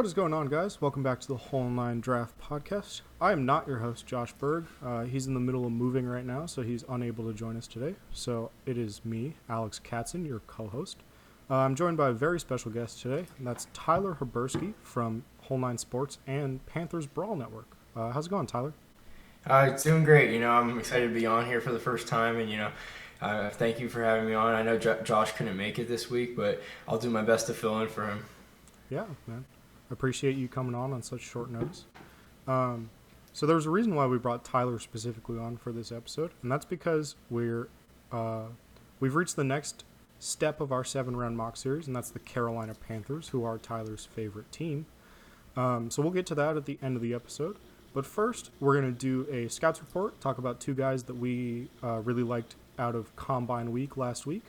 What is going on, guys? Welcome back to the Whole Nine Draft Podcast. I am not your host, Josh Berg. Uh, he's in the middle of moving right now, so he's unable to join us today. So it is me, Alex Katson, your co host. Uh, I'm joined by a very special guest today, and that's Tyler Habursky from Whole Nine Sports and Panthers Brawl Network. Uh, how's it going, Tyler? Uh, it's doing great. You know, I'm excited to be on here for the first time, and you know, uh, thank you for having me on. I know J- Josh couldn't make it this week, but I'll do my best to fill in for him. Yeah, man. Appreciate you coming on on such short notice. Um, so there's a reason why we brought Tyler specifically on for this episode, and that's because we're uh, we've reached the next step of our seven round mock series, and that's the Carolina Panthers, who are Tyler's favorite team. Um, so we'll get to that at the end of the episode. But first, we're going to do a scouts report, talk about two guys that we uh, really liked out of Combine Week last week.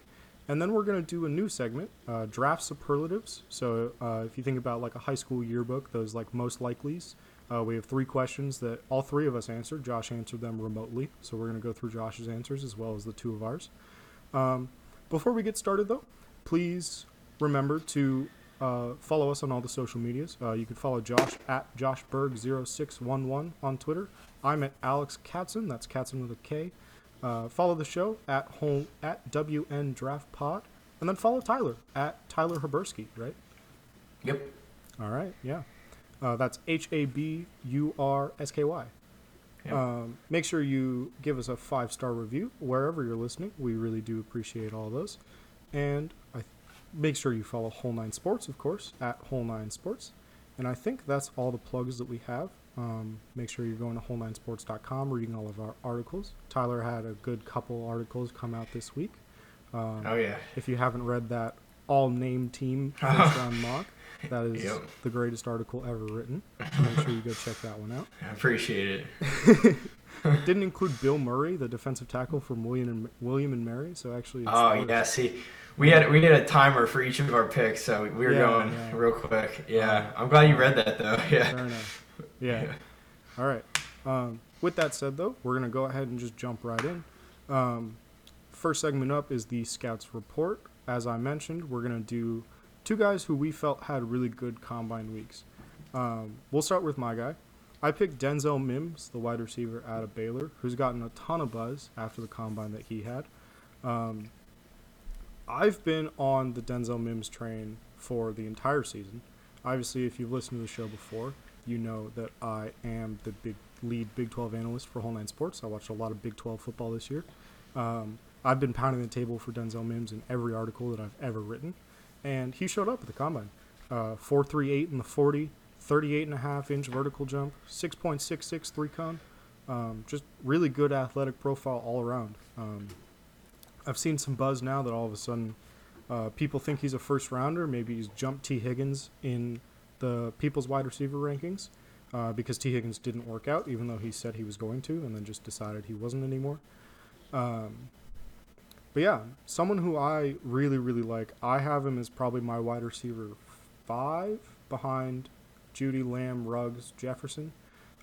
And then we're going to do a new segment, uh, draft superlatives. So uh, if you think about like a high school yearbook, those like most likelies, uh, we have three questions that all three of us answered. Josh answered them remotely. So we're going to go through Josh's answers as well as the two of ours. Um, before we get started, though, please remember to uh, follow us on all the social medias. Uh, you can follow Josh at JoshBerg0611 on Twitter. I'm at Alex Katson. That's Katson with a K. Uh, follow the show at home at WN Draft Pod, and then follow Tyler at Tyler Habursky. Right? Yep. All right. Yeah. Uh, that's H A B U R S K Y. Yep. Um, make sure you give us a five star review wherever you're listening. We really do appreciate all those. And I th- make sure you follow Whole Nine Sports, of course, at Whole Nine Sports. And I think that's all the plugs that we have. Um, make sure you're going to whole9sports.com, reading all of our articles. Tyler had a good couple articles come out this week. Um, Oh yeah. if you haven't read that all name team first round mock, that is Yep. the greatest article ever written. Make sure you go check that one out. I appreciate it. Didn't include Bill Murray, the defensive tackle from William and William and Mary. So actually, Oh yeah. See, we had we had a timer for each of our picks, so we were Yeah, going yeah. real quick. Yeah. I'm glad you read that though. Yeah. Fair enough. Yeah. All right. Um, with that said, though, we're gonna go ahead and just jump right in. Um, first segment up is the scouts report. As I mentioned, we're gonna do two guys who we felt had really good combine weeks. Um, we'll start with my guy. I picked Denzel Mims, the wide receiver out of Baylor, who's gotten a ton of buzz after the combine that he had. Um, I've been on the Denzel Mims train for the entire season. Obviously, if you've listened to the show before, you know that I am the big lead Big 12 analyst for Whole Nine Sports. I watched a lot of Big 12 football this year. Um, I've been pounding the table for Denzel Mims in every article that I've ever written, and he showed up at the combine. Uh, 4.38 in the 40, 38 and a half inch vertical jump, 6.66 three cone. Um, just really good athletic profile all around. Um, I've seen some buzz now that all of a sudden uh, people think he's a first rounder. Maybe he's jumped Tee Higgins in the people's wide receiver rankings uh, because Tee Higgins didn't work out, even though he said he was going to, and then just decided he wasn't anymore. Um, but yeah, someone who I really, really like. I have him as probably my wide receiver five behind Jeudy, Lamb, Ruggs, Jefferson.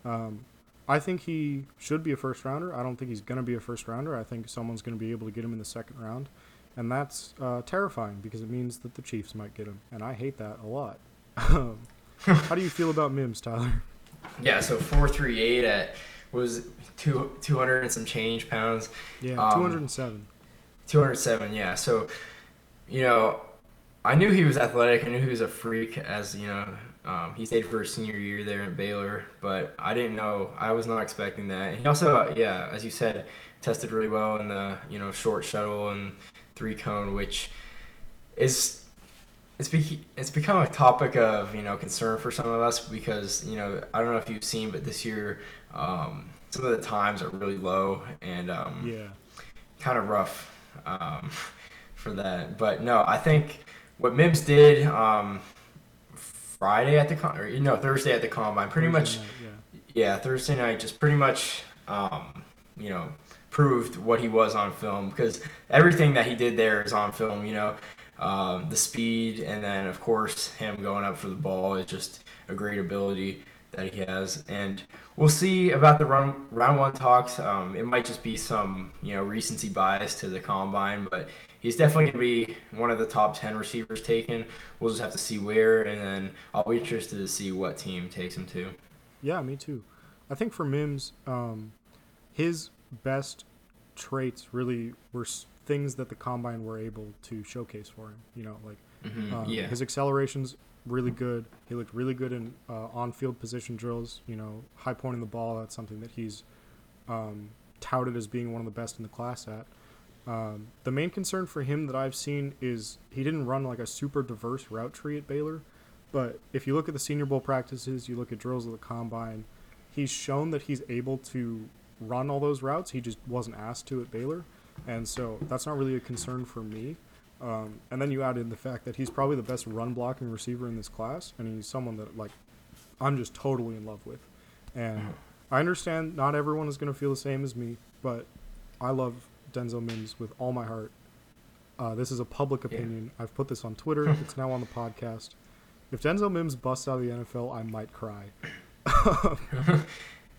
Um, I think he should be a first rounder. I don't think he's going to be a first rounder. I think someone's going to be able to get him in the second round. And that's uh, terrifying because it means that the Chiefs might get him. And I hate that a lot. Um, How do you feel about Mims, Tyler? Yeah. So four three eight at was two two hundred and some change pounds. Yeah, Um, 207. 207, yeah. So, you know, I knew he was athletic. I knew he was a freak as, you know, um, he stayed for his senior year there in Baylor, but I didn't know. I was not expecting that. He also, yeah, as you said, tested really well in the, you know, short shuttle and three cone, which is. It's, be- it's become a topic of you know concern for some of us because you know I don't know if you've seen but this year um, some of the times are really low and um, Yeah. kind of rough um, for that. But no, I think what Mims did um, Friday at the con- or you know Thursday at the combine, pretty Thursday much night, yeah Thursday night, just pretty much um, you know proved what he was on film because everything that he did there is on film. You know um, the speed and then of course him going up for the ball is just a great ability. that he has, and we'll see about the run, round one talks. Um, it might just be some you know recency bias to the combine, but he's definitely going to be one of the top 10 receivers taken. We'll just have to see where, and then I'll be interested to see what team takes him to. Yeah, me too. I think for Mims, um, his best traits really were things that the combine were able to showcase for him. You know, like mm-hmm. um, yeah. his acceleration's really good. He looked really good in uh, on-field position drills. You know, high pointing the ball. That's something that he's um, touted as being one of the best in the class at. Um, the main concern for him that I've seen is he didn't run like a super diverse route tree at Baylor. But if you look at the Senior Bowl practices, you look at drills of the combine, he's shown that he's able to run all those routes. He just wasn't asked to at Baylor. And so that's not really a concern for me. Um, and then you add in the fact that he's probably the best run blocking receiver in this class, and he's someone that like I'm just totally in love with. And. I understand not everyone is going to feel the same as me, but I love Denzel Mims with all my heart. Uh, this is a public opinion. Yeah. I've put this on Twitter. it's now on the podcast. If Denzel Mims busts out of the NFL, I might cry.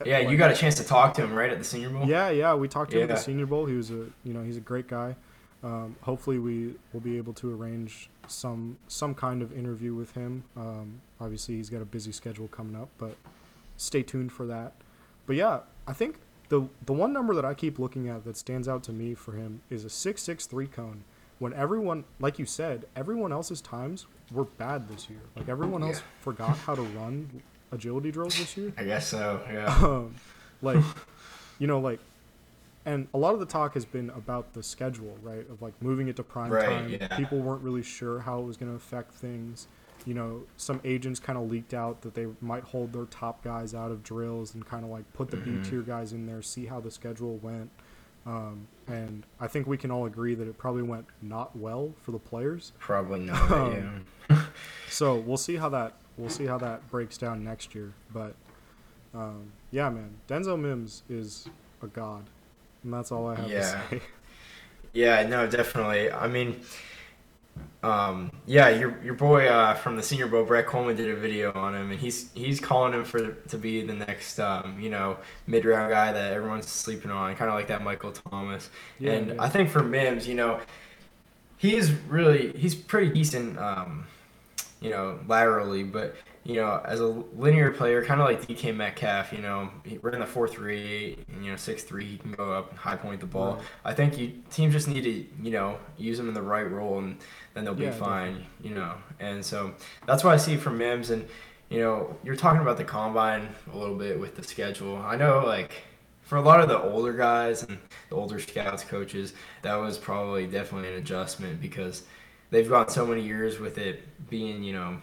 yeah, you got a chance to talk to him right at the Senior Bowl. Yeah, yeah, we talked to yeah. him at the Senior Bowl. He was a, you know, he's a great guy. Um, hopefully, we will be able to arrange some some kind of interview with him. Um, obviously, he's got a busy schedule coming up, but stay tuned for that. But yeah, I think the the one number that I keep looking at that stands out to me for him is a six six three cone. When everyone, like you said, everyone else's times were bad this year. Like everyone else yeah. forgot how to run agility drills this year. I guess so. Yeah. Um, like, you know, like, and a lot of the talk has been about the schedule, right? Of like moving it to prime right, time. Yeah. People weren't really sure how it was going to affect things you know, some agents kind of leaked out that they might hold their top guys out of drills and kind of like put the mm-hmm. B tier guys in there, see how the schedule went. Um, and I think we can all agree that it probably went not well for the players. Probably not. um, yeah. so we'll see how that we'll see how that breaks down next year. But um, yeah, man, Denzel Mims is a god, and that's all I have yeah. to say. Yeah, no, definitely. I mean, um, yeah, your your boy uh, from the Senior Bowl, Brett Coleman, did a video on him, and he's he's calling him for to be the next um, you know mid round guy that everyone's sleeping on, kind of like that Michael Thomas. Yeah, and yeah. I think for Mims, you know, he's really he's pretty decent, um, you know, laterally, but you know, as a linear player, kind of like DK Metcalf, you know, we're in the four three, you know, six three, he can go up and high point the ball. Right. I think you teams just need to, you know, use him in the right role and then they'll be yeah, fine, definitely. you know. And so that's what I see from Mims. And you know, you're talking about the combine a little bit with the schedule. I know, like for a lot of the older guys and the older scouts, coaches, that was probably definitely an adjustment because they've gone so many years with it being, you know,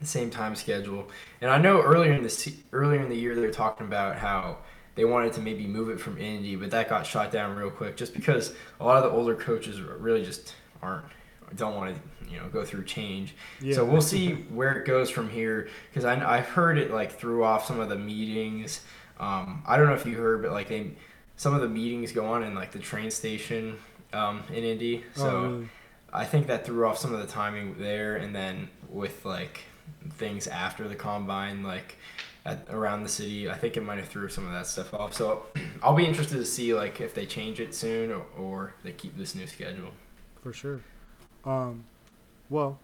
the same time schedule. And I know earlier in the earlier in the year they were talking about how they wanted to maybe move it from Indy, but that got shot down real quick just because a lot of the older coaches really just aren't don't want to you know go through change. Yeah. So we'll see where it goes from here because I I've heard it like threw off some of the meetings. Um, I don't know if you heard, but like they some of the meetings go on in like the train station um, in Indy. So oh, really? I think that threw off some of the timing there, and then with like things after the combine, like at, around the city, I think it might have threw some of that stuff off. So I'll be interested to see like if they change it soon or, or they keep this new schedule. For sure. Um, well,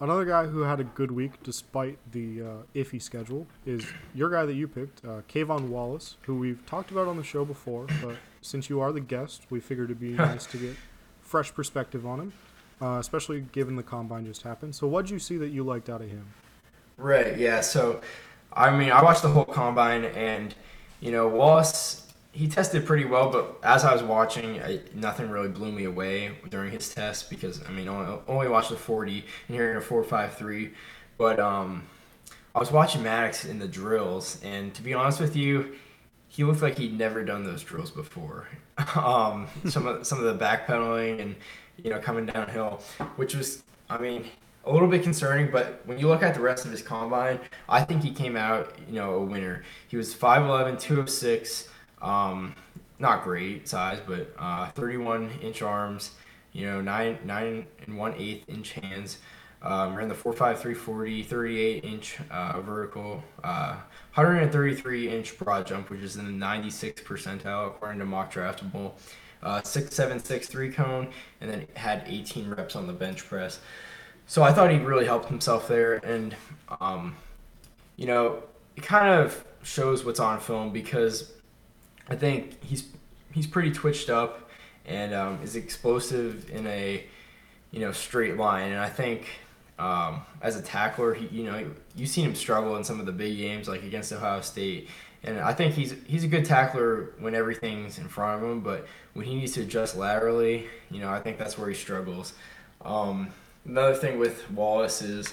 another guy who had a good week despite the uh, iffy schedule is your guy that you picked, uh, K'Von Wallace, who we've talked about on the show before. But since you are the guest, we figured it'd be nice to get fresh perspective on him, uh, especially given the combine just happened. So, what did you see that you liked out of him? Right. Yeah. So, I mean, I watched the whole combine, and you know, Wallace he tested pretty well, but as I was watching, I, nothing really blew me away during his test because I mean, only, only watched the 40 and hearing a 4.53. But um, I was watching Maddox in the drills, and to be honest with you, he looked like he'd never done those drills before. um, some of some of the backpedaling and you know coming downhill, which was, I mean, a little bit concerning, but when you look at the rest of his combine, I think he came out, you know, a winner. He was 5'11", 206, um, not great size, but uh, 31 inch arms, you know, nine nine and one eighth inch hands. Um, ran the 4.5 340, 38 inch uh, vertical, uh, 133 inch broad jump, which is in the 96th percentile according to Mock Draftable. Uh, 6763 cone, and then had 18 reps on the bench press. So I thought he really helped himself there, and um, you know, it kind of shows what's on film because I think he's he's pretty twitched up and um, is explosive in a you know straight line, and I think um, as a tackler, he you know you've seen him struggle in some of the big games like against Ohio State, and I think he's he's a good tackler when everything's in front of him, but when he needs to adjust laterally, you know I think that's where he struggles. Um, another thing with Wallace is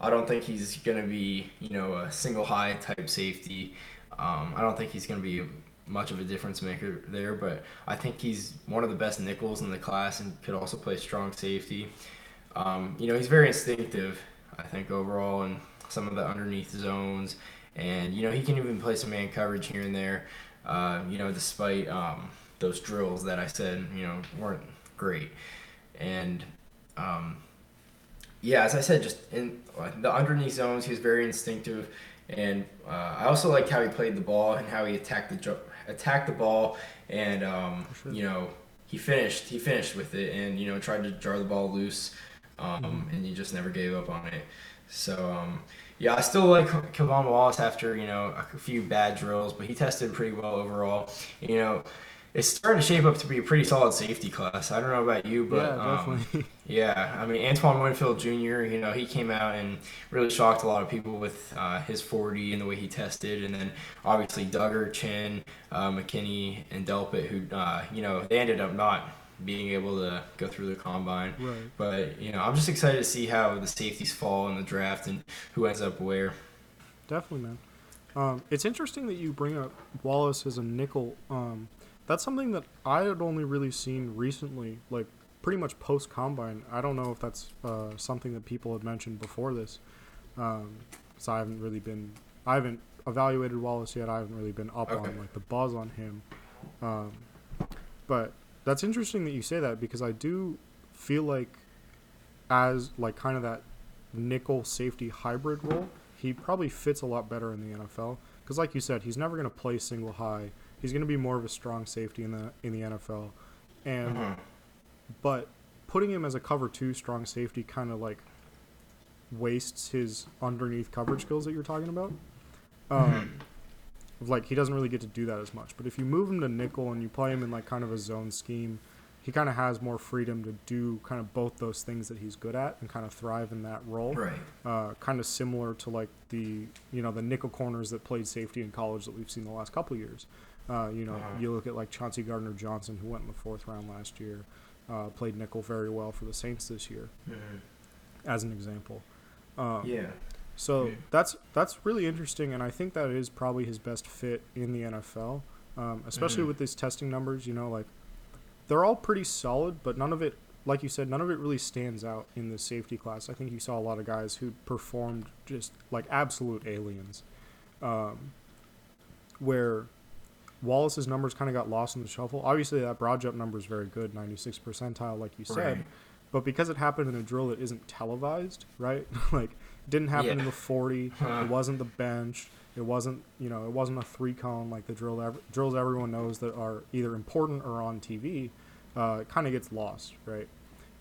I don't think he's gonna be you know a single high type safety. Um, I don't think he's gonna be much of a difference maker there, but I think he's one of the best nickels in the class and could also play strong safety. Um, you know, he's very instinctive, I think, overall, in some of the underneath zones. And, you know, he can even play some man coverage here and there, uh, you know, despite um, those drills that I said, you know, weren't great. And, um, yeah, as I said, just in the underneath zones, he was very instinctive. And uh, I also liked how he played the ball and how he attacked the attacked the ball, and um, sure. you know he finished he finished with it, and you know tried to jar the ball loose um, mm-hmm. and he just never gave up on it. So um, yeah, I still like K'Von Wallace after you know a few bad drills, but he tested pretty well overall. You know, it's starting to shape up to be a pretty solid safety class. I don't know about you, but yeah, um, yeah I mean Antoine Winfield Jr. You know, he came out and really shocked a lot of people with uh, his 40 and the way he tested, and then obviously Dugger, Chinn, uh, McKinney, and Delpit, who uh, you know they ended up not being able to go through the combine. Right. But you know, I'm just excited to see how the safeties fall in the draft and who ends up where. Definitely, man. Um, it's interesting that you bring up Wallace as a nickel. Um, that's something that I had only really seen recently, like pretty much post combine. I don't know if that's uh, something that people had mentioned before this. Um, so I haven't really been, I haven't evaluated Wallace yet. I haven't really been up okay. on like the buzz on him. Um, but that's interesting that you say that because I do feel like as like kind of that nickel safety hybrid role, he probably fits a lot better in the NFL. Because like you said, he's never going to play single high. He's going to be more of a strong safety in the in the NFL, and mm-hmm. but putting him as a cover two strong safety kind of like wastes his underneath coverage skills that you're talking about. Um, mm-hmm like he doesn't really get to do that as much. But if you move him to nickel and you play him in like kind of a zone scheme, he kind of has more freedom to do kind of both those things that he's good at and kind of thrive in that role. Right. Uh, kind of similar to like the you know the nickel corners that played safety in college that we've seen the last couple years. Uh, you know, uh-huh. you look at like Chauncey Gardner Johnson who went in the fourth round last year, uh, played nickel very well for the Saints this year, mm-hmm. as an example. Um, yeah. So mm. that's that's really interesting, and I think that is probably his best fit in the NFL, um, especially mm. with these testing numbers. You know, like they're all pretty solid, but none of it, like you said, none of it really stands out in the safety class. I think you saw a lot of guys who performed just like absolute aliens, um, where Wallace's numbers kind of got lost in the shuffle. Obviously, that broad jump number is very good, 96 percentile, like you said. Right. But because it happened in a drill that isn't televised, right? like didn't happen yeah. in the 40. Huh. It wasn't the bench. It wasn't, you know, it wasn't a three cone like the drill ev- drills everyone knows that are either important or on TV. Uh, it kind of gets lost, right?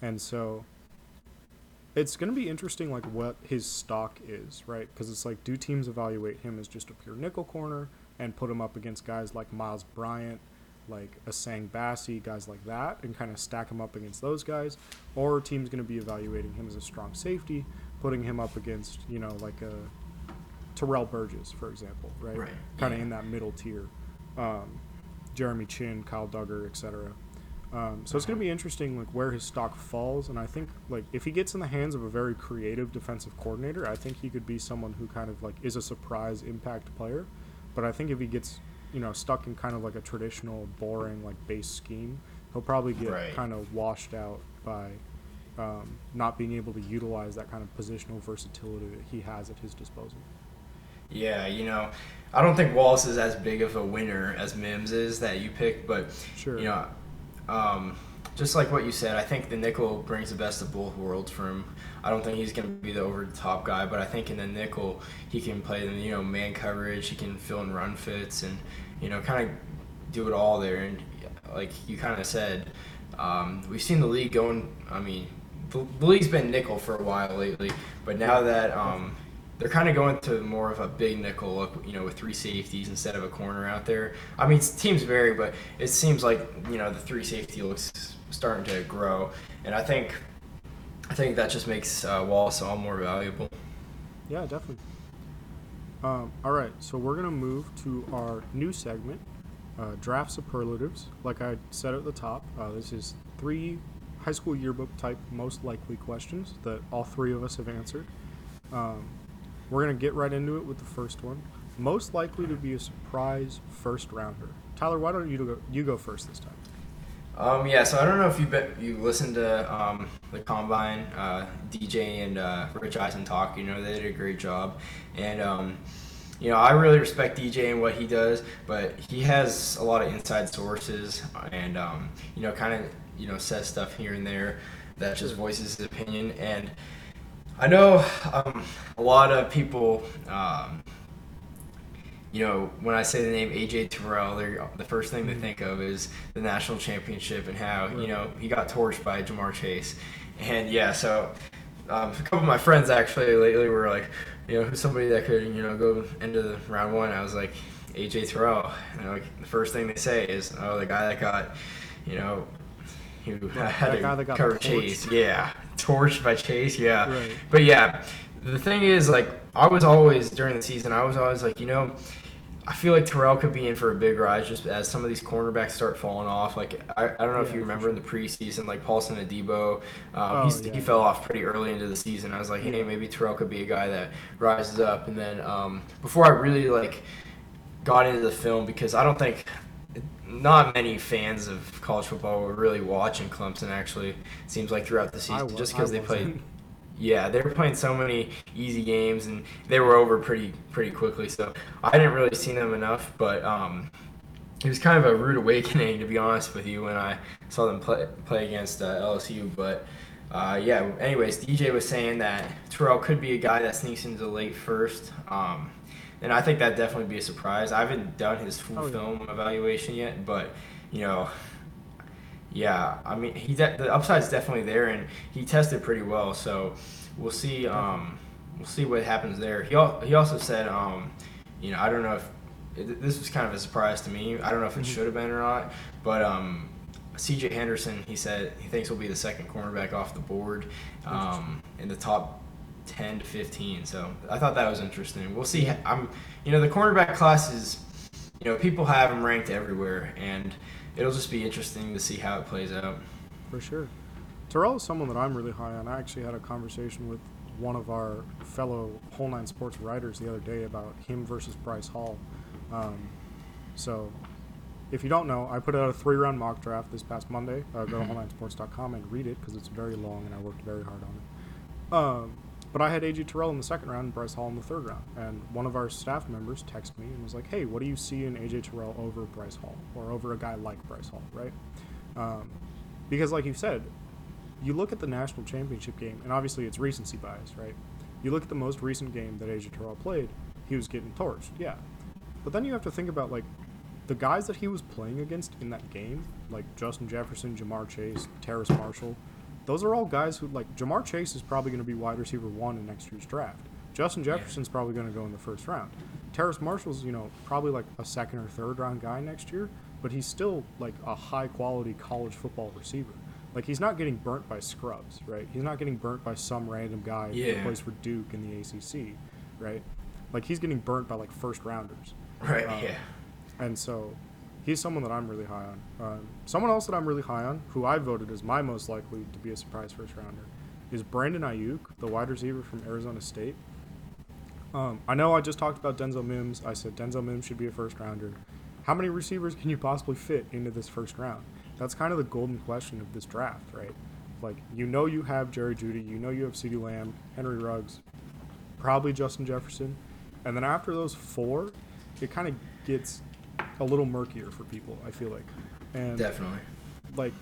And so it's going to be interesting, like what his stock is, right? Because it's like, do teams evaluate him as just a pure nickel corner and put him up against guys like Miles Bryant, like Essang Bassey, guys like that, and kind of stack him up against those guys? Or teams going to be evaluating him as a strong safety putting him up against you know like a Terrell Burgess, for example, right? Right. Kind of yeah. in that middle tier. Um, Jeremy Chinn, Kyle Dugger, etc. Um, so it's going to be interesting, like where his stock falls, and I think like if he gets in the hands of a very creative defensive coordinator, I think he could be someone who kind of like is a surprise impact player. But I think if he gets you know stuck in kind of like a traditional boring like base scheme, he'll probably get right. kind of washed out by um, not being able to utilize that kind of positional versatility that he has at his disposal. Yeah, you know, I don't think Wallace is as big of a winner as Mims is that you picked, but sure. you know, um, just like what you said, I think the nickel brings the best of both worlds for him. I don't think he's going to be the over the top guy, but I think in the nickel he can play the you know man coverage. He can fill in run fits and you know kind of do it all there. And like you kind of said, um, we've seen the league going. I mean, the, the league's been nickel for a while lately, but now that um, they're kind of going to more of a big nickel look, you know, with three safeties instead of a corner out there. I mean, teams vary, but it seems like you know the three safety looks starting to grow, and I think I think that just makes uh, Wallace all more valuable. Yeah, definitely. Um, all right, so we're gonna move to our new segment, uh, draft superlatives. Like I said at the top, uh, this is three high school yearbook type most likely questions that all three of us have answered. Um, we're gonna get right into it with the first one. Most likely to be a surprise first rounder. Tyler, why don't you go? You go first this time. Um, yeah, so I don't know if you bet you listened to um, the combine, uh, DJ and uh, Rich Eisen talk. You know they did a great job, and um, you know I really respect DJ and what he does, but he has a lot of inside sources, and um, you know kind of you know says stuff here and there that just voices his opinion. And I know um, a lot of people. You know, when I say the name AJ Terrell, the first thing they think of is the national championship and how you know he got torched by Ja'Marr Chase, and yeah, so um, a couple of my friends actually lately were like, you know, who's somebody that could you know go into the round one? I was like, AJ Terrell. And like the first thing they say is, oh, the guy that got, you know, who had to cover Chase, yeah, torched by Chase, yeah. Right. But yeah, the thing is, like, I was always during the season, I was always like, you know I feel like Terrell could be in for a big rise just as some of these cornerbacks start falling off. Like I, I don't know yeah, if you remember sure. in the preseason, like Paulson Adebo, um, oh, yeah. he fell off pretty early into the season. I was like, hey, maybe Terrell could be a guy that rises up. And then um, before I really like got into the film, because I don't think not many fans of college football were really watching Clemson. Actually, it seems like throughout the season, just because they played yeah, they were playing so many easy games and they were over pretty pretty quickly. So I didn't really see them enough, but um, it was kind of a rude awakening to be honest with you when I saw them play play against uh, LSU. But uh, yeah, anyways, DJ was saying that Terrell could be a guy that sneaks into the late first. Um, and I think that definitely be a surprise. I haven't done his full oh, yeah. film evaluation yet, but you know, yeah, I mean, he de- the upside's definitely there, and he tested pretty well. So we'll see. Um, we'll see what happens there. He al- he also said, um, you know, I don't know if it, this was kind of a surprise to me. I don't know if it mm-hmm. should have been or not, but um, C.J. Henderson, he said he thinks will be the second cornerback off the board um, in the top 10 to 15. So I thought that was interesting. We'll see. I'm, you know, the cornerback class is, you know, people have them ranked everywhere, and it'll just be interesting to see how it plays out. For sure. Terrell is someone that I'm really high on. I actually had a conversation with one of our fellow Whole Nine Sports writers the other day about him versus Bryce Hall. Um, so, if you don't know, I put out a three round mock draft this past Monday. Uh, go to mm-hmm. whole9sports.com and read it because it's very long and I worked very hard on it. Um, but I had AJ Terrell in the second round and Bryce Hall in the third round. And one of our staff members texted me and was like, hey, what do you see in AJ Terrell over Bryce Hall or over a guy like Bryce Hall, right? Um, because, like you said, you look at the national championship game, and obviously it's recency bias, right? You look at the most recent game that AJ Terrell played, he was getting torched, yeah. But then you have to think about, like, the guys that he was playing against in that game, like Justin Jefferson, Ja'Marr Chase, Terrace Marshall, those are all guys who like Ja'Marr Chase is probably going to be wide receiver one in next year's draft. Justin Jefferson's yeah. probably going to go in the first round. Terrace Marshall's you know probably like a second or third round guy next year, but he's still like a high quality college football receiver. Like he's not getting burnt by scrubs, right? He's not getting burnt by some random guy yeah. who plays for Duke in the ACC, right? Like he's getting burnt by like first rounders. Right. Um, yeah. And so he's someone that I'm really high on. Um, someone else that I'm really high on, who I voted as my most likely to be a surprise first rounder, is Brandon Aiyuk, the wide receiver from Arizona State. Um, I know I just talked about Denzel Mims. I said Denzel Mims should be a first rounder. How many receivers can you possibly fit into this first round? That's kind of the golden question of this draft, right? Like, you know you have Jerry Jeudy, you know you have CeeDee Lamb, Henry Ruggs, probably Justin Jefferson. And then after those four, it kind of gets a little murkier for people. I feel like, and definitely, like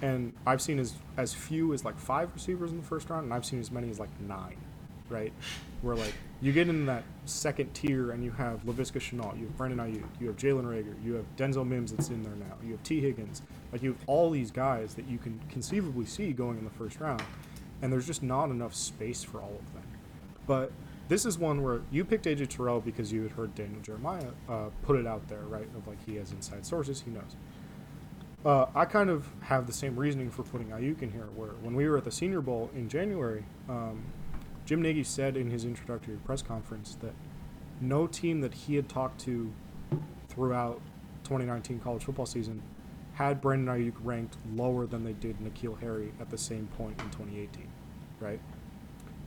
and I've seen as as few as like five receivers in the first round, and I've seen as many as like nine, right? Where like you get in that second tier, and you have Laviska Shenault, you have Brandon Aiyuk, you have Jalen Reagor, you have Denzel Mims that's in there now, you have Tee Higgins, like you have all these guys that you can conceivably see going in the first round, and there's just not enough space for all of them. But this is one where you picked AJ Terrell because you had heard Daniel Jeremiah uh, put it out there, right? Of like he has inside sources, he knows. Uh, I kind of have the same reasoning for putting Aiyuk in here, where when we were at the Senior Bowl in January, um, Jim Nagy said in his introductory press conference that no team that he had talked to throughout 2019 college football season had Brandon Aiyuk ranked lower than they did N'Keal Harry at the same point in 2018, right?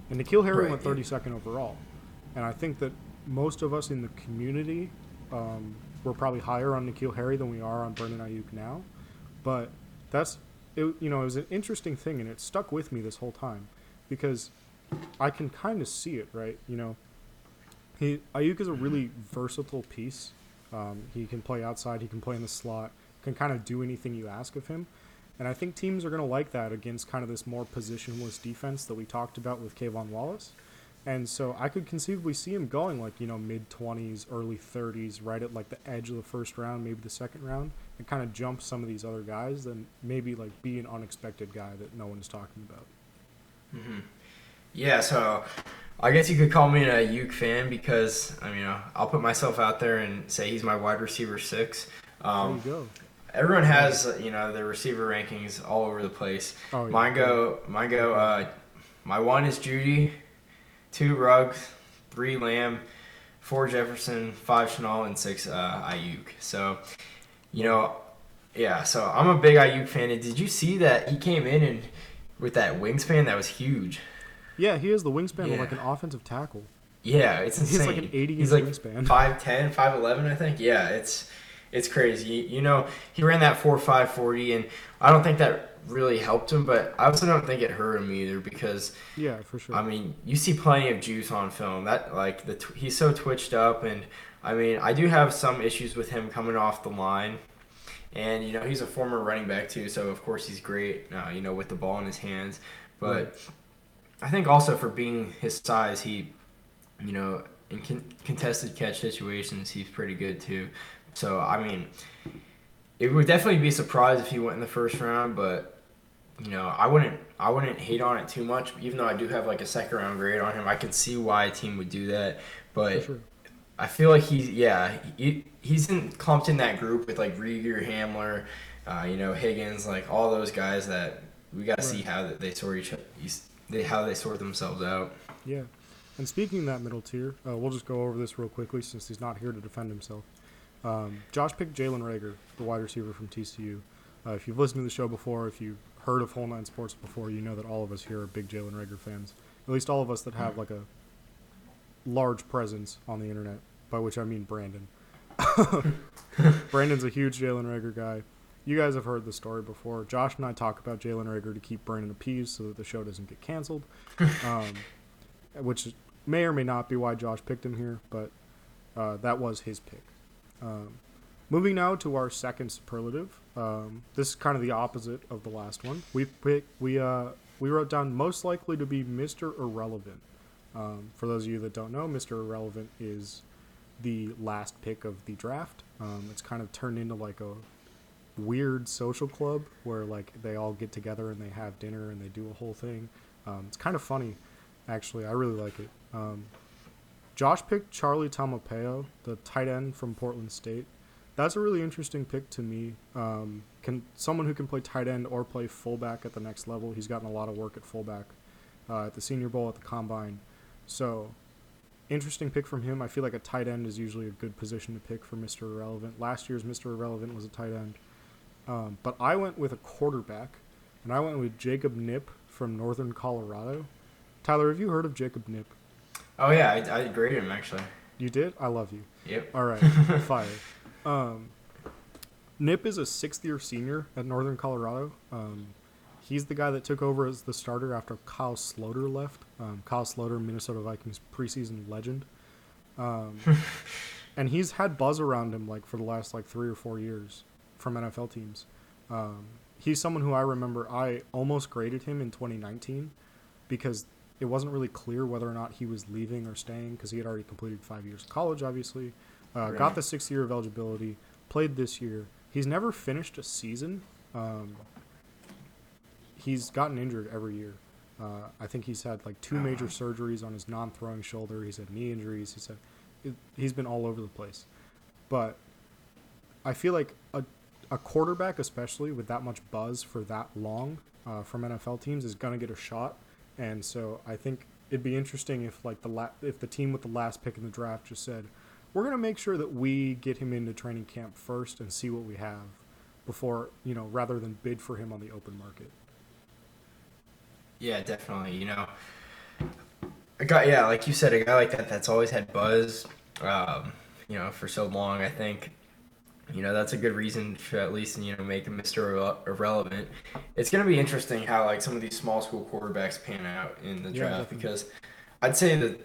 And N'Keal Harry Right, went yeah. 32nd overall, and I think that most of us in the community um, we're probably higher on N'Keal Harry than we are on Brandon Aiyuk now, but that's it. You know, it was an interesting thing, and it stuck with me this whole time because I can kind of see it, right? You know, he Aiyuk is a really versatile piece. Um, he can play outside. He can play in the slot. Can kind of do anything you ask of him. And I think teams are going to like that against kind of this more positionless defense that we talked about with K'Von Wallace. And so I could conceivably see him going like, you know, mid 20s, early 30s, right at like the edge of the first round, maybe the second round, and kind of jump some of these other guys, then maybe like be an unexpected guy that no one is talking about. hmm Yeah, so I guess you could call me a Aiyuk fan because I mean I'll put myself out there and say he's my wide receiver six. Um, there you go. Everyone has uh, you know their receiver rankings all over the place. Oh, yeah. Mine go, mine go. Uh, my one is Jeudy, two Ruggs, three Lamb, four Jefferson, five Shenault, and six uh, Aiyuk. So, you know, yeah. So I'm a big Aiyuk fan. And did you see that he came in and with that wingspan that was huge? Yeah, he has the wingspan of like an offensive tackle. Yeah, it's insane. He's like an 80 He's like wingspan. 5'10", 5'11", I think. Yeah, it's it's crazy. You know, he ran that 4'5", 40, and I don't think that really helped him, but I also don't think it hurt him either because Yeah, for sure. I mean, you see plenty of juice on film. That like the tw- he's so twitched up, and I mean, I do have some issues with him coming off the line. And you know he's a former running back too, so of course he's great. Uh, you know with the ball in his hands, but Right. I think also for being his size, he, you know, in con- contested catch situations, he's pretty good too. So I mean, it would definitely be a surprise if he went in the first round, but you know, I wouldn't I wouldn't hate on it too much. Even though I do have like a second round grade on him, I can see why a team would do that. But sure. I feel like he's yeah he, he's in clumped in that group with like Reagor, Hamler, uh, you know Higgins, like all those guys that we got to see Right. how they sort each they how they sort themselves out. Yeah. And speaking of that middle tier, uh, we'll just go over this real quickly since he's not here to defend himself. Um, Josh picked Jalen Reagor, the wide receiver from TCU. Uh, if you've listened to the show before, if you've heard of Whole Nine Sports before, you know that all of us here are big Jalen Reagor fans. At least all of us that have like a large presence on the internet, by which I mean Brandon. Brandon's a huge Jalen Reagor guy. You guys have heard the story before. Josh and I talk about Jalen Reagor to keep Brandon appeased so that the show doesn't get canceled. Um, which may or may not be why Josh picked him here, but uh, that was his pick. Um, moving now to our second superlative. Um, this is kind of the opposite of the last one. We pick, we uh, we wrote down most likely to be Mr. Irrelevant. Um, for those of you that don't know, Mr. Irrelevant is the last pick of the draft. Um, it's kind of turned into like a weird social club where like they all get together and they have dinner and they do a whole thing. Um, it's kind of funny, actually. I really like it. Josh picked Charlie Taumoepeau, the tight end from Portland State. That's a really interesting pick to me. Um, can someone who can play tight end or play fullback at the next level? He's gotten a lot of work at fullback uh, at the Senior Bowl at the Combine. So interesting pick from him. I feel like a tight end is usually a good position to pick for Mr. Irrelevant. Last year's Mr. Irrelevant was a tight end. Um, but I went with a quarterback, and I went with Jacob Knipp from Northern Colorado. Tyler, have you heard of Jacob Knipp? Oh yeah, I, I graded him actually. You did? I love you. Yep. All right, fire. Um, Knipp is a sixth year senior at Northern Colorado. Um, he's the guy that took over as the starter after Kyle Sloter left. Um, Kyle Sloter, Minnesota Vikings preseason legend. Um, and he's had buzz around him like for the last like three or four years from NFL teams. Um, he's someone who I remember I almost graded him in 2019 because it wasn't really clear whether or not he was leaving or staying because he had already completed five years of college, obviously. Uh, Right. Got the sixth year of eligibility, played this year. He's never finished a season. Um, he's gotten injured every year. Uh, I think he's had like two major surgeries on his non-throwing shoulder. He's had knee injuries. He's had, it, he's been all over the place. But I feel like a, a quarterback, especially with that much buzz for that long uh, from NFL teams, is gonna get a shot. And so I think it'd be interesting if like the la- if the team with the last pick in the draft just said, we're gonna make sure that we get him into training camp first and see what we have before you know rather than bid for him on the open market. Yeah, definitely. You know, a guy, yeah, like you said, a guy like that that's always had buzz, um, you know, for so long. I think, you know, that's a good reason to at least you know make him Mr. Irre- Irrelevant. It's gonna be interesting how like some of these small school quarterbacks pan out in the Yeah, draft definitely. because I'd say that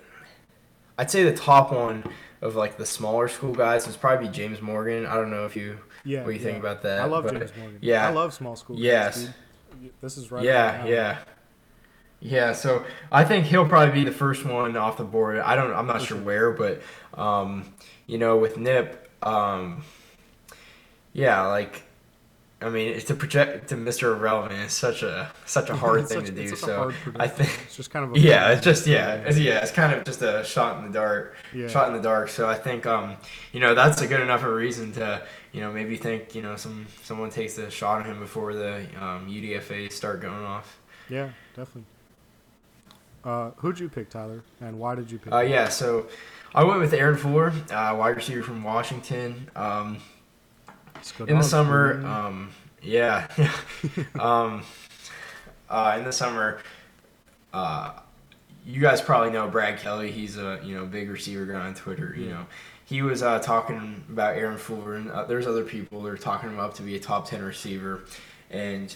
I'd say the top one of like the smaller school guys would probably be James Morgan. I don't know if you Yeah, what you think about that. I love but- James Morgan. yeah. I love small school. guys, Yes. dude. This is right. Yeah, alley. yeah. Yeah, so I think he'll probably be the first one off the board. I don't I'm not sure. where, but um, you know, with Knipp, um, yeah, like I mean, it's to project to Mr. Irrelevant is such a such a hard thing such- to do. it's such a So I think it's just kind of. A yeah, it's just yeah, it's, yeah, it's kind of just a shot in the dark, yeah. shot in the dark. So I think um, you know, that's a good enough a reason to you know maybe think you know some someone takes a shot at him before the um, UDFA start going off. Yeah, definitely. Uh, who'd you pick, Tyler, and why did you pick? Uh, him? yeah, so I went with Aaron Fuller, uh, wide receiver from Washington. Um, in the summer, um, yeah, um, uh, in the summer, uh, you guys probably know Brad Kelly. He's a you know big receiver guy on Twitter. You know, he was uh, talking about Aaron Fuller, and uh, there's other people that are talking him up to be a top ten receiver, and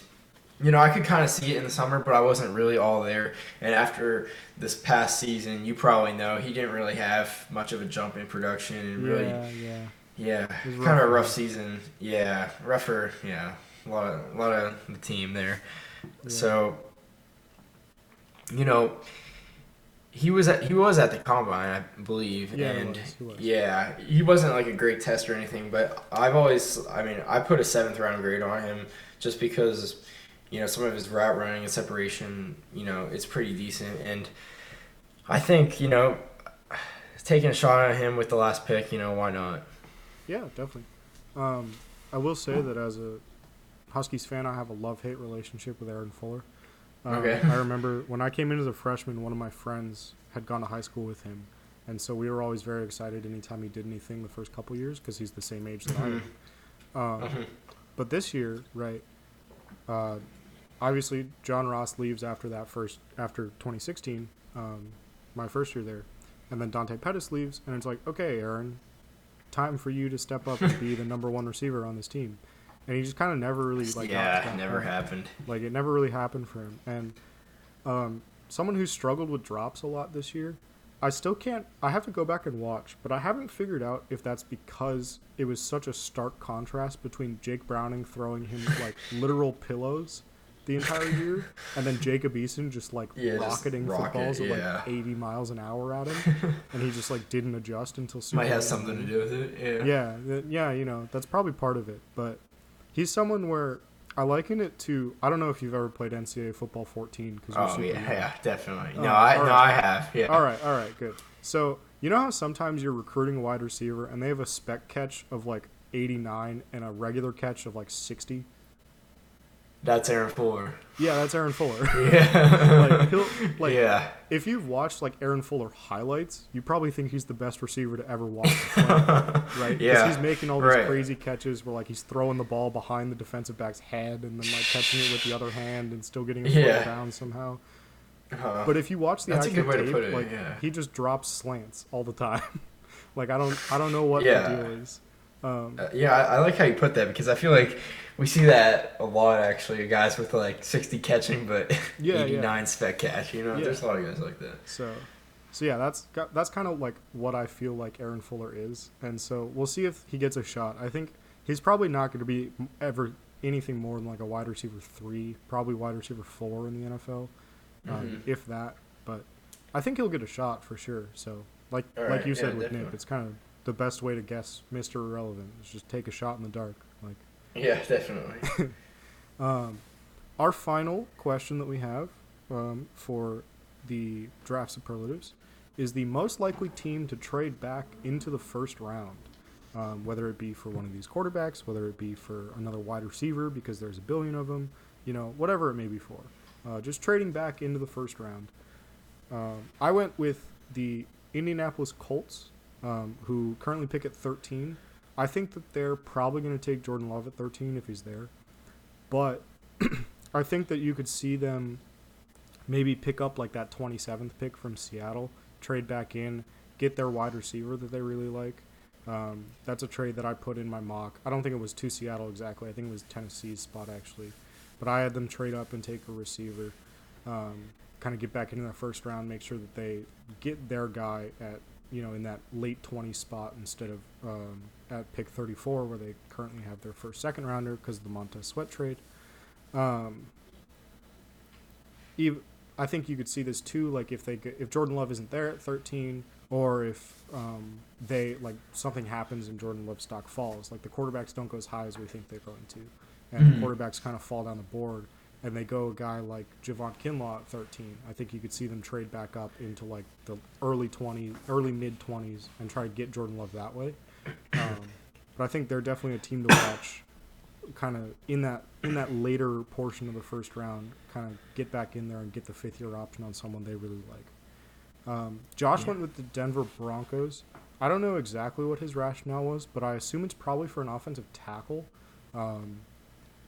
you know, I could kind of see it in the summer, but I wasn't really all there. And after this past season, you probably know he didn't really have much of a jump in production and really, yeah, yeah. Yeah, kind of a rough. season. Yeah, rougher. Yeah, a lot of, a lot of the team there. Yeah. So, you know, he was at he was at the combine, I believe, Yeah, he and was, he was. yeah, he wasn't like a great test or anything. But I've always, I mean, I put a seventh round grade on him just because, you know, some of his route running and separation, you know, it's pretty decent, and I think you know, taking a shot at him with the last pick, you know, why not? Yeah, definitely. Um, I will say that as a Huskies fan, I have a love hate relationship with Aaron Fuller. Um, Okay. I remember when I came in as a freshman, one of my friends had gone to high school with him, and so we were always very excited anytime he did anything the first couple years because he's the same age that I am. Um, but this year, right? Uh, obviously, John Ross leaves after that first after 2016, um, my first year there, and then Dante Pettis leaves, and it's like, okay, Aaron, time for you to step up and be the number one receiver on this team, and he just kind of never really like yeah, never happened. Like it never really happened for him. And um, someone who struggled with drops a lot this year, I still can't. I have to go back and watch, but I haven't figured out if that's because it was such a stark contrast between Jake Browning throwing him like literal pillows the entire year, and then Jacob Eason just like Yeah, just rocketing rocket, footballs at yeah. like 80 miles an hour at him, and he just like didn't adjust until Super Might have something to do with it. Yeah. Yeah, yeah, you know, that's probably part of it. But he's someone where I liken it to. I don't know if you've ever played NCAA football 14 because Oh yeah, young. yeah, definitely. Oh, No, I all no. I have. Yeah. All right, all right, good. So you know how sometimes you're recruiting a wide receiver and they have a spec catch of like 89 and a regular catch of like 60. That's Aaron Fuller. Yeah, that's Aaron Fuller. Yeah. like like yeah. if you've watched like Aaron Fuller highlights, you probably think he's the best receiver to ever watch. play, right? Because Yeah, he's making all these right. crazy catches where like he's throwing the ball behind the defensive back's head and then like catching it with the other hand and still getting it Yeah. down somehow. Uh, But if you watch the That's a active good way to tape, it, like yeah. he just drops slants all the time. like I don't I don't know what Yeah. the deal is. Um, uh, yeah, I, I like how you put that because I feel like we see that a lot actually. Guys with like 60 catching, but Yeah, yeah. 89 spec catch. You know, Yeah. there's a lot of guys like that. So, so yeah, that's that's kind of like what I feel like Aaron Fuller is, and so we'll see if he gets a shot. I think he's probably not going to be ever anything more than like a wide receiver three, probably wide receiver four in the NFL, um, Mhm. if that. But I think he'll get a shot for sure. So like All like right, you yeah, said with definitely. Knipp, it's kind of the best way to guess Mr. Irrelevant is just take a shot in the dark. Yeah, definitely. um, our final question that we have um, for the draft superlatives is the most likely team to trade back into the first round, um, whether it be for one of these quarterbacks, whether it be for another wide receiver because there's a billion of them, you know, whatever it may be for. Uh, just trading back into the first round. Um, I went with the Indianapolis Colts, um, who currently pick at 13. I think that they're probably going to take Jordan Love at 13 if he's there. But I think that you could see them maybe pick up like that 27th pick from Seattle, trade back in, get their wide receiver that they really like. Um, that's a trade that I put in my mock. I don't think it was to Seattle exactly. I think it was Tennessee's spot actually. But I had them trade up and take a receiver, um, kind of get back into that first round, make sure that they get their guy at you know in that late 20 spot instead of um, at pick 34 where they currently have their first second rounder because of the Montez Sweat trade. Um, I think you could see this too, like if they if Jordan Love isn't there at 13, or if um, they like something happens and Jordan Love's stock falls, like the quarterbacks don't go as high as we think they're going to, and Mhm. the quarterbacks kind of fall down the board, and they go a guy like Javon Kinlaw at 13. I think you could see them trade back up into like the early 20s, early mid 20s, and try to get Jordan Love that way. Um, but I think they're definitely a team to watch kind of in that in that later portion of the first round, kind of get back in there and get the fifth year option on someone they really like. Um, Josh Yeah. went with the Denver Broncos. I don't know exactly what his rationale was, but I assume it's probably for an offensive tackle, um,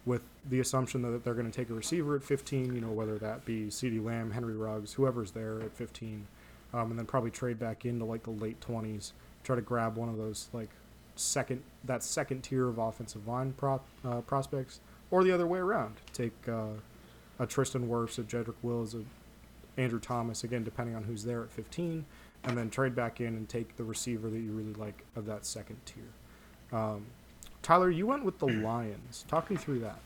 with the assumption that they're going to take a receiver at 15. You know, whether that be CeeDee Lamb, Henry Ruggs, whoever's there at 15, um, and then probably trade back into like the late 20s, try to grab one of those like second that second tier of offensive line prop, uh, prospects, or the other way around. Take uh, a Tristan Wirfs, a Jedrick Wills, a Andrew Thomas, again depending on who's there at 15, and then trade back in and take the receiver that you really like of that second tier. Um, Tyler, you went with the Lions. Talk me through that.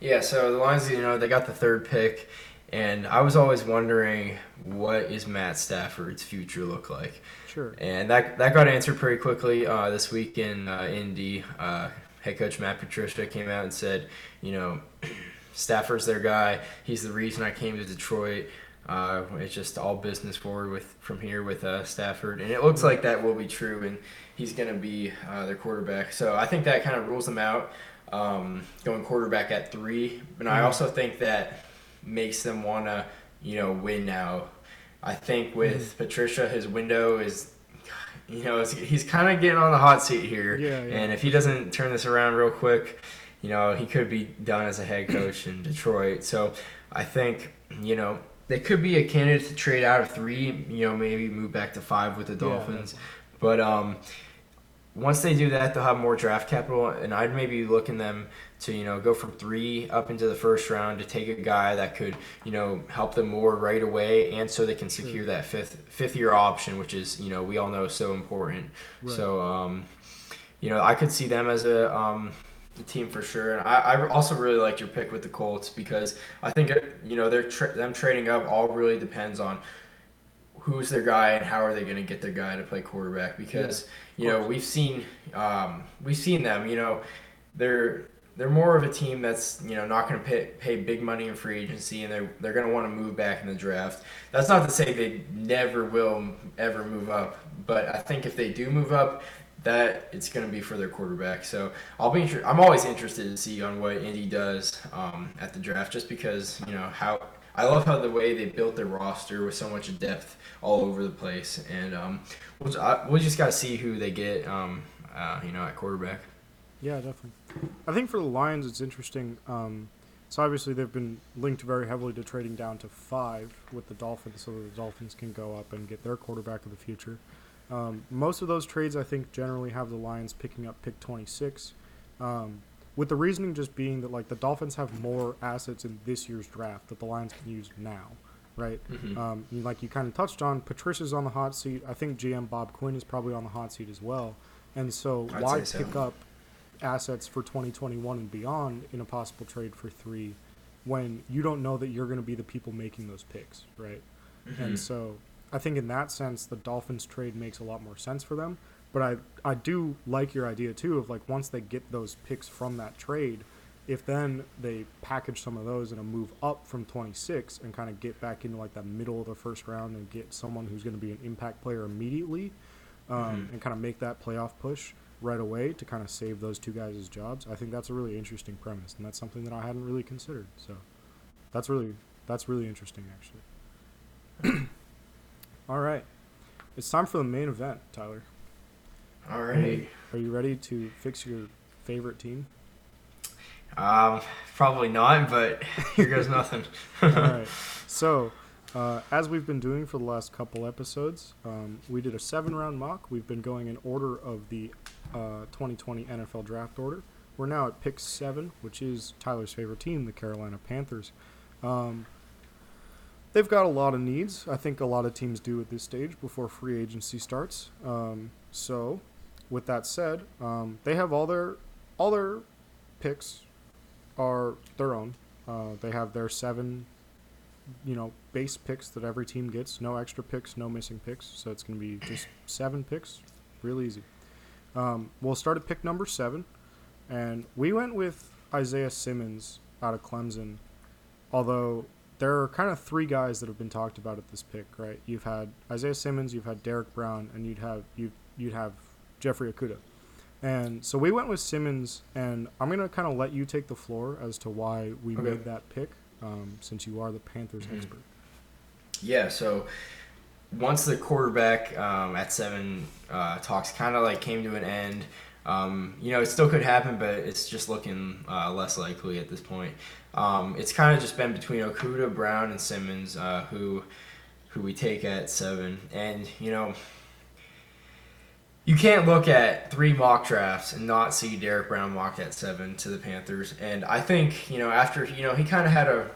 Yeah, so the Lions, you know, they got the third pick, and I was always wondering what is Matt Stafford's future look like, Sure. and that that got answered pretty quickly uh, this week in uh, Indy. Uh, head coach Matt Patricia came out and said, you know, Stafford's their guy. He's the reason I came to Detroit. Uh, it's just all business forward with from here with uh, Stafford, and it looks like that will be true, and he's going to be uh, their quarterback. So I think that kind of rules them out, um, going quarterback at three. But I Mhm. also think that makes them want to, you know, win now. I think with Patricia, his window is, you know, it's, he's kind of getting on the hot seat here, Yeah, yeah. and if he doesn't turn this around real quick, you know, he could be done as a head coach in Detroit. So I think, you know, they could be a candidate to trade out of three, you know, maybe move back to five with the Yeah, Dolphins. But um, once they do that, they'll have more draft capital, and I'd maybe look in them to, you know, go from three up into the first round to take a guy that could, you know, help them more right away, and so they can secure Sure. that fifth fifth year option, which is, you know, we all know so important. Right. So, um, you know, I could see them as a um, a team for sure. And I, I also really liked your pick with the Colts because I think uh, you know they're tra- them trading up all really depends on who's their guy and how are they going to get their guy to play quarterback because you know we've seen um, we've seen them you know they're they're more of a team that's you know not going to pay, pay big money in free agency and they're, they're going to want to move back in the draft. That's not to say they never will ever move up but i think if they do move up that it's going to be for their quarterback. So i'll be i'm always interested to see on what indy does um, at the draft just because you know how I love how the way they built their roster with so much depth all over the place, and um, we'll, just got to see who they get, um, uh, you know, at quarterback. Yeah, definitely. I think for the Lions, it's interesting. Um, so obviously they've been linked very heavily to trading down to five with the Dolphins, so that the Dolphins can go up and get their quarterback of the future. Um, most of those trades, I think, generally have the Lions picking up pick 26. Um, with the reasoning just being that like the Dolphins have more assets in this year's draft that the Lions can use now, right? Mhm. Um, like you kind of touched on, Patricia's on the hot seat. I think GM Bob Quinn is probably on the hot seat as well. And so I'd why so. pick up assets for 2021 and beyond in a possible trade for three when you don't know that you're going to be the people making those picks, right? And so I think in that sense, the Dolphins trade makes a lot more sense for them. But I, I do like your idea too of like once they get those picks from that trade, if then they package some of those in a move up from 26 and kind of get back into like the middle of the first round and get someone who's going to be an impact player immediately um, and kind of make that playoff push right away to kind of save those two guys' jobs, I think that's a really interesting premise, and that's something that I hadn't really considered. So that's really that's really interesting, actually. All right, it's time for the main event, Tyler. All right. Are you ready to fix your favorite team? Um, probably not, but here goes nothing. All right. So, uh, as we've been doing for the last couple episodes, um, we did a seven round mock. We've been going in order of the uh, 2020 NFL draft order. We're now at pick seven, which is Tyler's favorite team, the Carolina Panthers. Um, they've got a lot of needs. I think a lot of teams do at this stage before free agency starts. Um, so, with that said, um, they have all their all their picks are their own. Uh, they have their seven, you know, base picks that every team gets. No extra picks, no missing picks. So it's going to be just seven picks, real easy. Um, we'll start at pick number seven, and we went with Isaiah Simmons out of Clemson. Although there are kind of three guys that have been talked about at this pick, right? You've had Isaiah Simmons, you've had Derrick Brown, and you'd have you you'd have Jeffrey Okudah. And so we went with Simmons, and I'm gonna kind of let you take the floor as to why we Okay. made that pick, um, since you are the Panthers Mhm. expert. Yeah, so once the quarterback um, at seven uh, talks kind of like came to an end, um, you know, it still could happen, but it's just looking uh, less likely at this point. Um, it's kind of just been between Okudah, Brown, and Simmons, uh, who who we take at seven, and you know. You can't look at three mock drafts and not see Derrick Brown mocked at seven to the Panthers. And I think, you know, after, you know, he kind of had a,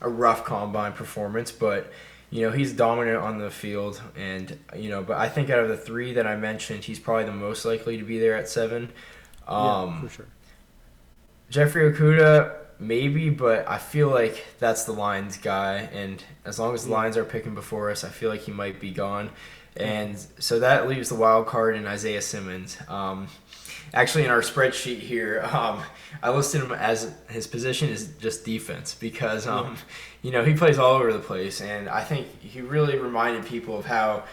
a rough combine performance, but you know he's dominant on the field. And you know but i think out of the three that i mentioned he's probably the most likely to be there at seven. Um yeah, for sure. jeffrey okudah maybe but i feel like that's the lions guy. And as long as the lions are picking before us i feel like he might be gone and so that leaves the wild card in isaiah simmons. Um actually in our spreadsheet here um, i listed him as his position is just defense because um, you know he plays all over the place. And i think he really reminded people of how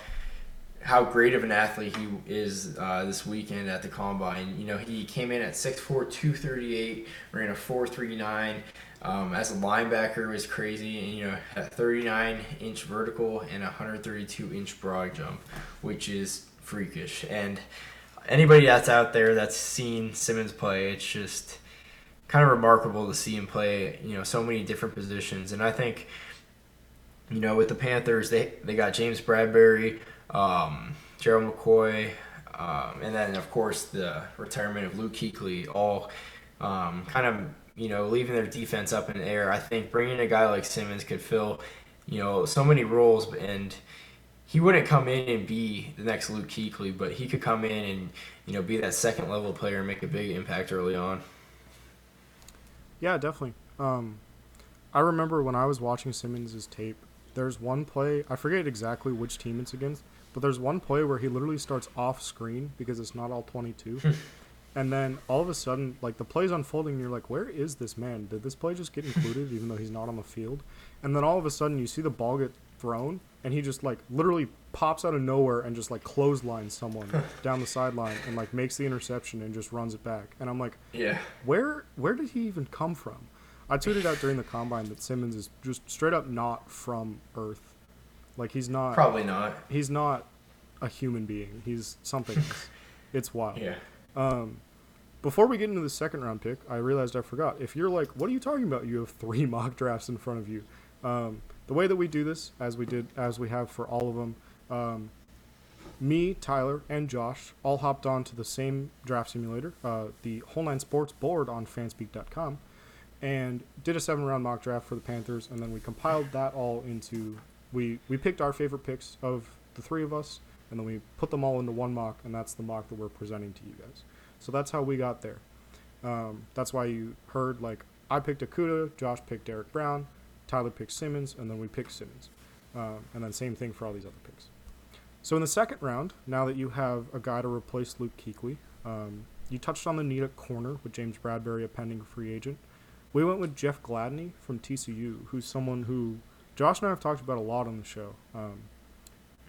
how great of an athlete he is uh, this weekend at the combine. You know he came in at 6'4 238 ran a 439 um, as a linebacker was crazy and you know had a 39 inch vertical and a 132 inch broad jump which is freakish and anybody that's out there that's seen Simmons play, it's just kind of remarkable to see him play, you know, so many different positions. And I think, you know, with the Panthers, they they got James Bradberry, um, Gerald McCoy, um, and then of course the retirement of Luke Kuechly, all um, kind of you know leaving their defense up in the air. I think bringing a guy like Simmons could fill, you know, so many roles and he wouldn't come in and be the next Luke Kuechly, but he could come in and you know be that second level player and make a big impact early on. Yeah, definitely. Um, I remember when I was watching Simmons' tape, there's one play, I forget exactly which team it's against, but there's one play where he literally starts off screen because it's not all 22. and then all of a sudden, like the play's unfolding, and you're like, where is this man? Did this play just get included even though he's not on the field? And then all of a sudden, you see the ball get thrown, and he just like literally pops out of nowhere and just like clotheslines someone down the sideline and like makes the interception and just runs it back. And I'm like, Yeah. where where did he even come from? I tweeted out during the combine that Simmons is just straight up not from Earth. Like he's not Probably not. he's not a human being. He's something else. It's wild. Yeah. Um, before we get into the second round pick, I realized I forgot. If you're like, what are you talking about? You have three mock drafts in front of you. Um, the way that we do this, as we did, as we have for all of them, um, me, Tyler, and Josh all hopped on to the same draft simulator, uh, the Whole Nine Sports board on fanspeak.com, and did a seven round mock draft for the Panthers, and then we compiled that all into we we picked our favorite picks of the three of us, and then we put them all into one mock, and that's the mock that we're presenting to you guys. So that's how we got there. Um, that's why you heard like I picked Okudah, Josh picked Derrick Brown, Tyler picked Simmons, and then we picked Simmons. Um, and then same thing for all these other picks. So in the second round, now that you have a guy to replace Luke Kuechly, um, you touched on the need at corner with James Bradberry, a pending free agent. We went with Jeff Gladney from TCU, who's someone who Josh and I have talked about a lot on the show. Um,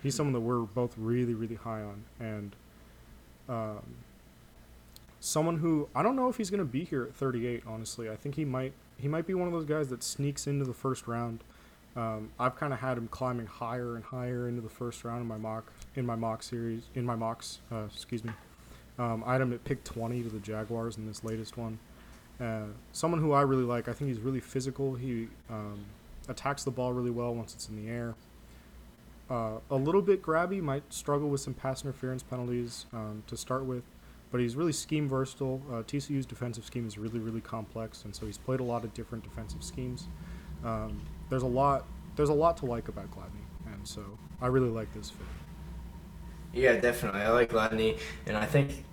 he's someone that we're both really, really high on, and um, someone who I don't know if he's going to be here at 38. Honestly, I think he might. He might be one of those guys that sneaks into the first round. Um, I've kind of had him climbing higher and higher into the first round in my mock in my mock series in my mocks. Uh, excuse me. Um, I had him at pick 20 to the Jaguars in this latest one. Uh, someone who I really like. I think he's really physical. He um, attacks the ball really well once it's in the air. Uh, a little bit grabby, might struggle with some pass interference penalties um, to start with, but he's really scheme versatile. Uh, TCU's defensive scheme is really, really complex, and so he's played a lot of different defensive schemes. Um, there's a lot, there's a lot to like about Gladney, and so I really like this fit. Yeah, definitely. I like Gladney, and I think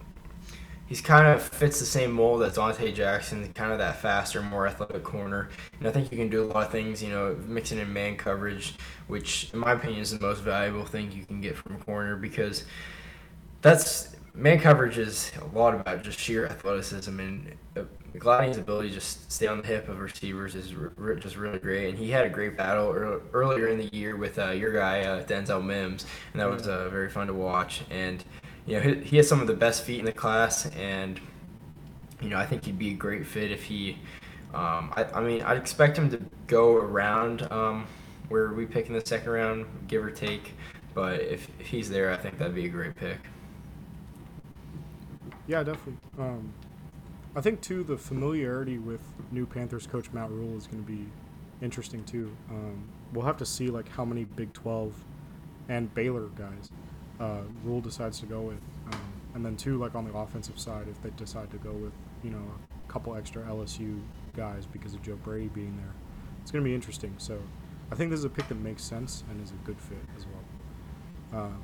he's kind of fits the same mold as Donte Jackson, kind of that faster, more athletic corner. And I think you can do a lot of things, you know, mixing in man coverage, which in my opinion is the most valuable thing you can get from a corner because that's man coverage is a lot about just sheer athleticism and uh, Gladney's ability to just stay on the hip of receivers is re- just really great. And he had a great battle earlier, earlier in the year with uh, your guy uh, Denzel Mims, and that was uh, very fun to watch. And you know, he, has some of the best feet in the class, and you know, I think he'd be a great fit if he. Um, I, I mean, I'd expect him to go around um, where we pick in the second round, give or take. But if, if he's there, I think that'd be a great pick. Yeah, definitely. Um, I think too the familiarity with new Panthers coach Matt Rhule is going to be interesting too. Um, we'll have to see like how many Big Twelve and Baylor guys uh, Rhule decides to go with, um, and then two like on the offensive side if they decide to go with you know a couple extra LSU guys because of Joe Brady being there. It's going to be interesting. So I think this is a pick that makes sense and is a good fit as well. Um,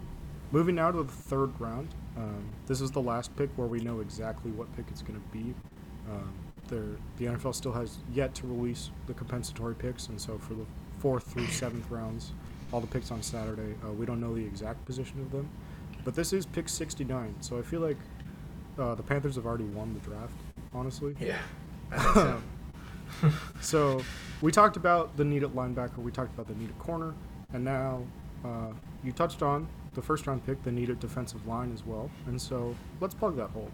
moving now to the third round. Um, this is the last pick where we know exactly what pick it's going to be. Um, the NFL still has yet to release the compensatory picks, and so for the fourth through seventh rounds, all the picks on Saturday, uh, we don't know the exact position of them. But this is pick 69, so I feel like uh, the Panthers have already won the draft, honestly. Yeah, so. so we talked about the need at linebacker, we talked about the need at corner, and now uh, you touched on the first round pick, the need at defensive line as well. And so let's plug that hole.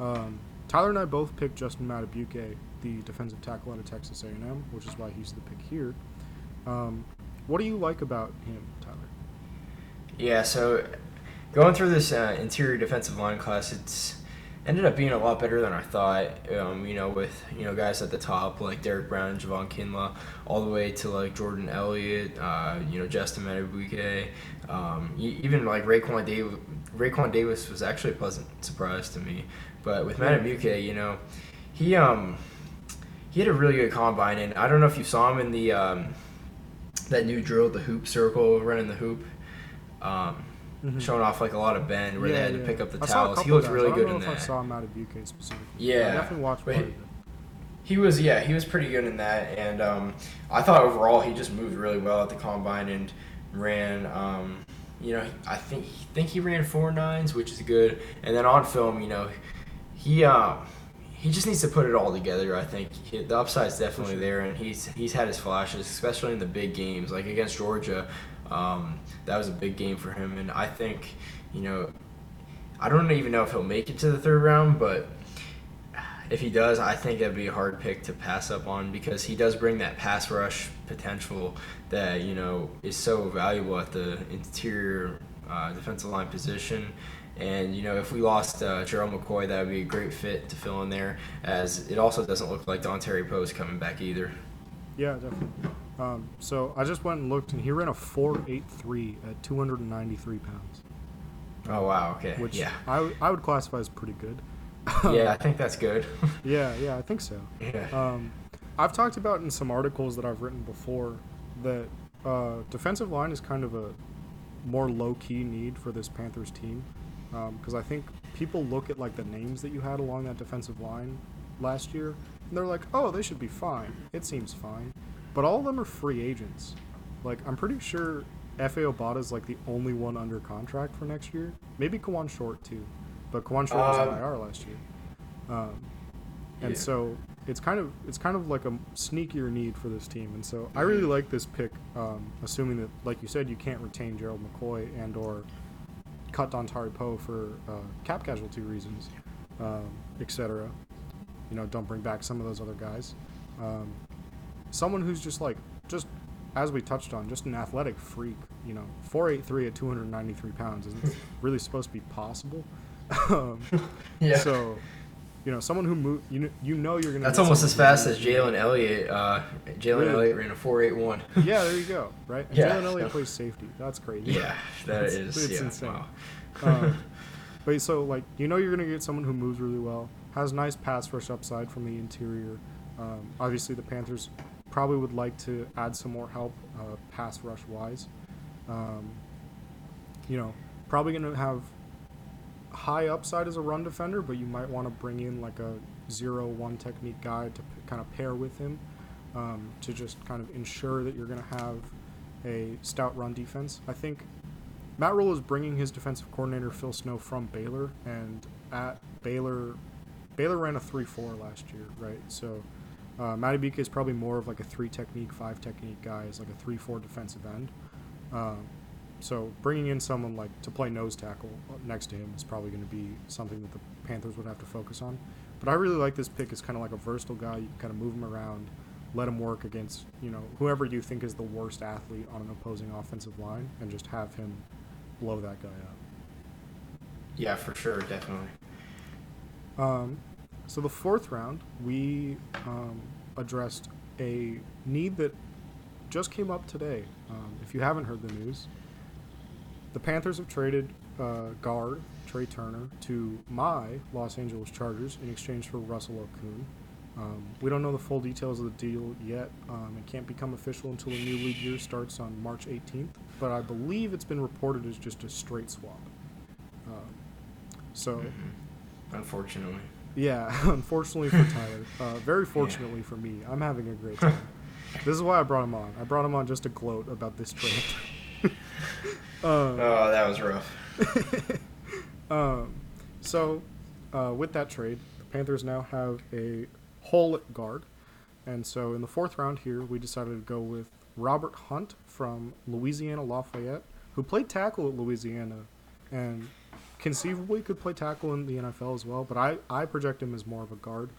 Um, Tyler and I both picked Justin Madubuike, the defensive tackle out of Texas A&M, which is why he's the pick here. Um, what do you like about him, Tyler? Yeah, so going through this uh, interior defensive line class, it's ended up being a lot better than I thought. Um, you know, with you know guys at the top like Derrick Brown and Javon Kinlaw, all the way to like Jordan Elliott, uh, you know Justin Madubuike, um, even like Raekwon Davis. Raekwon Davis was actually a pleasant surprise to me. But with Madubuike, you know, he um he had a really good combine, and I don't know if you saw him in the um, that new drill, the hoop circle, running the hoop. Um, mm-hmm. showing off like a lot of bend where yeah, they had yeah. to pick up the I towels. He looked really good in that. I saw Madubuike specifically. Yeah, I definitely watched part he, he was yeah he was pretty good in that, and um, I thought overall he just moved really well at the combine and ran. Um, you know, I think think he ran four nines, which is good. And then on film, you know, he um, he just needs to put it all together. I think he, the upside's definitely there, and he's he's had his flashes, especially in the big games, like against Georgia. Um, that was a big game for him, and I think, you know, I don't even know if he'll make it to the third round, but if he does, I think that'd be a hard pick to pass up on because he does bring that pass rush potential that you know is so valuable at the interior uh, defensive line position. And you know, if we lost uh, Gerald McCoy, that would be a great fit to fill in there. As it also doesn't look like Dontari Poe is coming back either. Yeah, definitely. Um, so I just went and looked, and he ran a 4.83 at 293 pounds. Oh wow! Okay. Which yeah. I, I would classify as pretty good. yeah, I think that's good. yeah, yeah, I think so. Yeah. Um, I've talked about in some articles that I've written before that uh, defensive line is kind of a more low key need for this Panthers team because um, I think people look at like the names that you had along that defensive line last year, and they're like, oh, they should be fine. It seems fine, but all of them are free agents. Like I'm pretty sure Efe Obada is like the only one under contract for next year. Maybe Kawann Short too, but Kawann Short was Um, on IR last year. Um, and Yeah. so it's kind of it's kind of like a sneakier need for this team. And so I really like this pick, um, assuming that, like you said, you can't retain Gerald McCoy and or cut Dontari Poe for uh, cap casualty reasons, um, etc. You know, don't bring back some of those other guys. Um, someone who's just like just as we touched on, just an athletic freak. You know, four eight three at two hundred ninety three pounds isn't really supposed to be possible. um, Yeah. So, you know, someone who move, you know, you know you're gonna. That's almost as fast as Jalen Elliott. Uh, Jalen Really? Elliott ran a four eight one. Yeah, there you go. Right. And Yeah, Jalen Elliott so- plays safety. That's crazy. Yeah, that It's- is. it's yeah, insane. Wow. um, but so like you know you're gonna get someone who moves really well, has nice pass rush upside from the interior. Um, obviously, the Panthers probably would like to add some more help uh, pass rush wise. Um, you know, probably gonna have high upside as a run defender, but you might want to bring in like a zero one technique guy to p- kind of pair with him um, to just kind of ensure that you're gonna have a stout run defense. I think Matt Rhule is bringing his defensive coordinator Phil Snow from Baylor, and at Baylor, Baylor ran a three-four last year, right? So uh, Beak is probably more of like a three technique, five technique guy, is like a three-four defensive end. Um, so bringing in someone like to play nose tackle next to him is probably going to be something that the Panthers would have to focus on. But I really like this pick as kind of like a versatile guy. You can kind of move him around, let him work against you know whoever you think is the worst athlete on an opposing offensive line, and just have him blow that guy up. Yeah, for sure, definitely. Um, so the fourth round, we um, addressed a need that just came up today. Um, if you haven't heard the news, the Panthers have traded uh, guard Trai Turner to my Los Angeles Chargers in exchange for Russell Okung. Um, we don't know the full details of the deal yet. Um, it can't become official until the new league year starts on March 18th, but I believe it's been reported as just a straight swap. Um, so. Mhm. Unfortunately. Yeah, unfortunately for Tyler. Uh, very fortunately for me, I'm having a great time. this is why I brought him on. I brought him on just to gloat about this trade. um, Oh, that was rough. um, so, uh, with that trade, the Panthers now have a hole at guard. And so in the fourth round here, we decided to go with Robert Hunt from Louisiana Lafayette, who played tackle at Louisiana and conceivably could play tackle in the NFL as well. But I, I project him as more of a guard.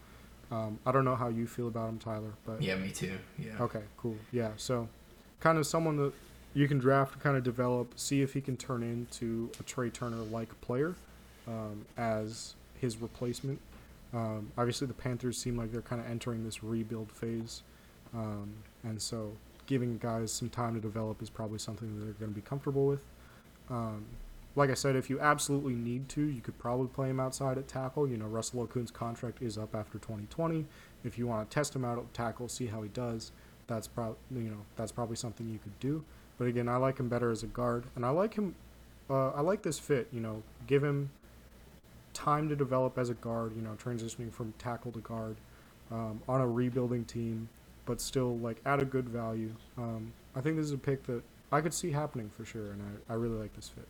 Um, I don't know how you feel about him, Tyler, but Yeah, me too. Yeah. Okay, cool. Yeah, so kind of someone that you can draft, kind of develop, see if he can turn into a Trai Turner like player um, as his replacement. Um, obviously, the Panthers seem like they're kind of entering this rebuild phase, um, and so giving guys some time to develop is probably something that they're going to be comfortable with. Um, like I said, if you absolutely need to, you could probably play him outside at tackle. You know, Russell Okung's contract is up after 2020. If you want to test him out at tackle, see how he does, that's probably you know that's probably something you could do. But again, I like him better as a guard, and I like him. Uh, I like this fit. You know, give him time to develop as a guard. You know, transitioning from tackle to guard um, on a rebuilding team, but still like at a good value. Um, I think this is a pick that I could see happening for sure, and I, I really like this fit.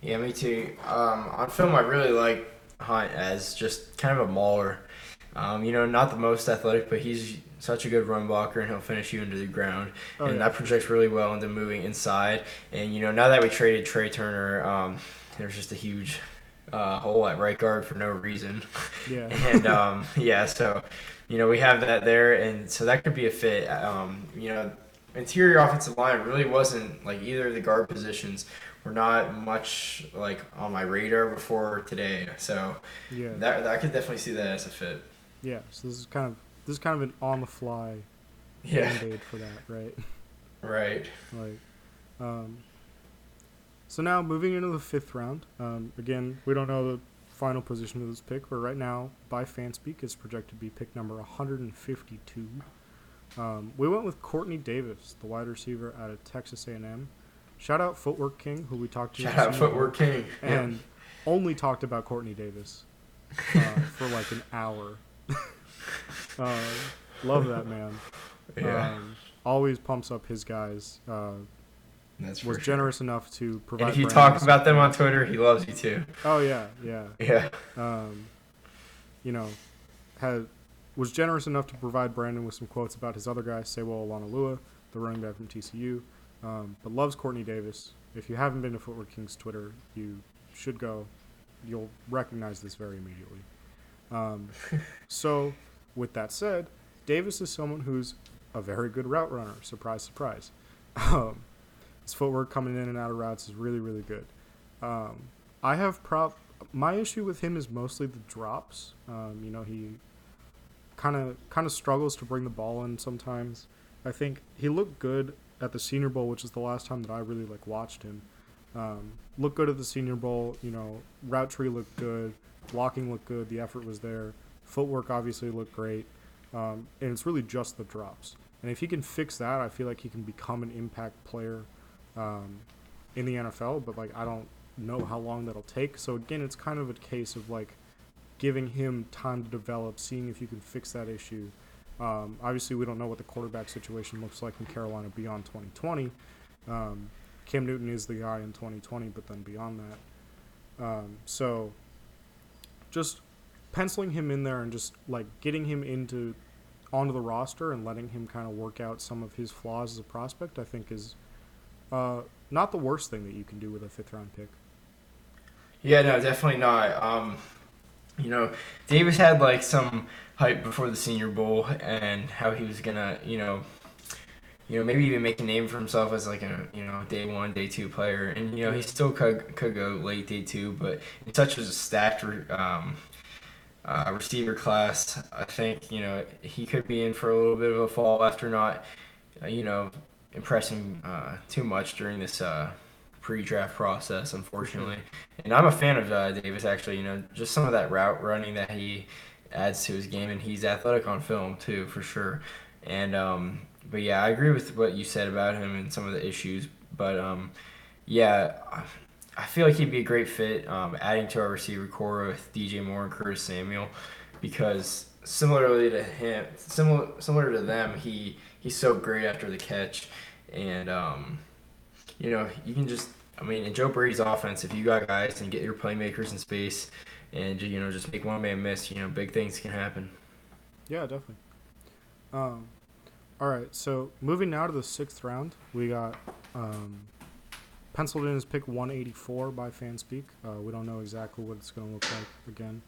Yeah, me too. Um, on film, I really like Hunt as just kind of a mauler. Um, you know, not the most athletic, but he's such a good run blocker, and he'll finish you into the ground. Oh, and yeah. that projects really well into moving inside. And you know, now that we traded Trai Turner, um, there's just a huge uh, hole at right guard for no reason. Yeah. and um, yeah, so you know we have that there, and so that could be a fit. Um, you know, interior offensive line really wasn't like either of the guard positions were not much like on my radar before today. So Yeah. that I could definitely see that as a fit. Yeah. So this is kind of this is kind of an on the fly Yeah, band aid for that, right? right. Like, um, so now moving into the fifth round. Um, again, we don't know the final position of this pick, but right now, by Fanspeak, it's projected to be pick number 152. Um, we went with Quartney Davis, the wide receiver out of Texas A&M. Shout out Footwork King, who we talked to. Shout out Footwork King. and only talked about Quartney Davis uh, for like an hour. uh, love that man. Yeah, Um, always pumps up his guys. Uh, that's was for sure. generous enough to provide. And if you talk about them on Twitter, he loves you too. Oh yeah, yeah. Yeah. Um, you know, had was generous enough to provide Brandon with some quotes about his other guy, Sewo Olonilua, the running back from TCU, um, but loves Quartney Davis. If you haven't been to Footwork King's Twitter, you should go. You'll recognize this very immediately. Um, so, with that said, Davis is someone who's a very good route runner. Surprise, surprise. Um, his footwork coming in and out of routes is really, really good. Um, I have prob my issue with him is mostly the drops. Um, you know, he kind of kind of struggles to bring the ball in sometimes. I think he looked good at the Senior Bowl, which is the last time that I really like watched him. Um, looked good at the Senior Bowl. You know, route tree looked good, blocking looked good, the effort was there, footwork obviously looked great, um, and it's really just the drops. And if he can fix that, I feel like he can become an impact player um, in the NFL. But like, I don't know how long that'll take. So again, it's kind of a case of like giving him time to develop, seeing if you can fix that issue. Um, obviously, we don't know what the quarterback situation looks like in Carolina beyond 2020. Um, Cam Newton is the guy in 2020, but then beyond that, um, so just penciling him in there and just like getting him into onto the roster and letting him kind of work out some of his flaws as a prospect, I think is uh, not the worst thing that you can do with a fifth round pick. Yeah, no, definitely not. Um, you know, Davis had like some hype before the Senior Bowl and how he was gonna, you know, you know, maybe even make a name for himself as like a, you know, day one, day two player. And you know, he still could could go late day two, but in such a stacked um, uh, receiver class, I think you know he could be in for a little bit of a fall after not, uh, you know, impressing uh, too much during this uh, pre-draft process, unfortunately. And I'm a fan of uh, Davis, actually. You know, just some of that route running that he adds to his game, and he's athletic on film too, for sure. And um, but yeah, I agree with what you said about him and some of the issues. But um, yeah, I- feel like he'd be a great fit, um, adding to our receiver corps with DJ Moore and Curtis Samuel, because similarly to him, similar similar to them, he he's so great after the catch, and um, you know you can just I mean in Joe Brady's offense, if you got guys and get your playmakers in space, and you know just make one man miss, you know big things can happen. Yeah, definitely. Um, all right, so moving now to the sixth round, we got um, penciled in as pick 184 by Fanspeak. Uh, we don't know exactly what it's going to look like again.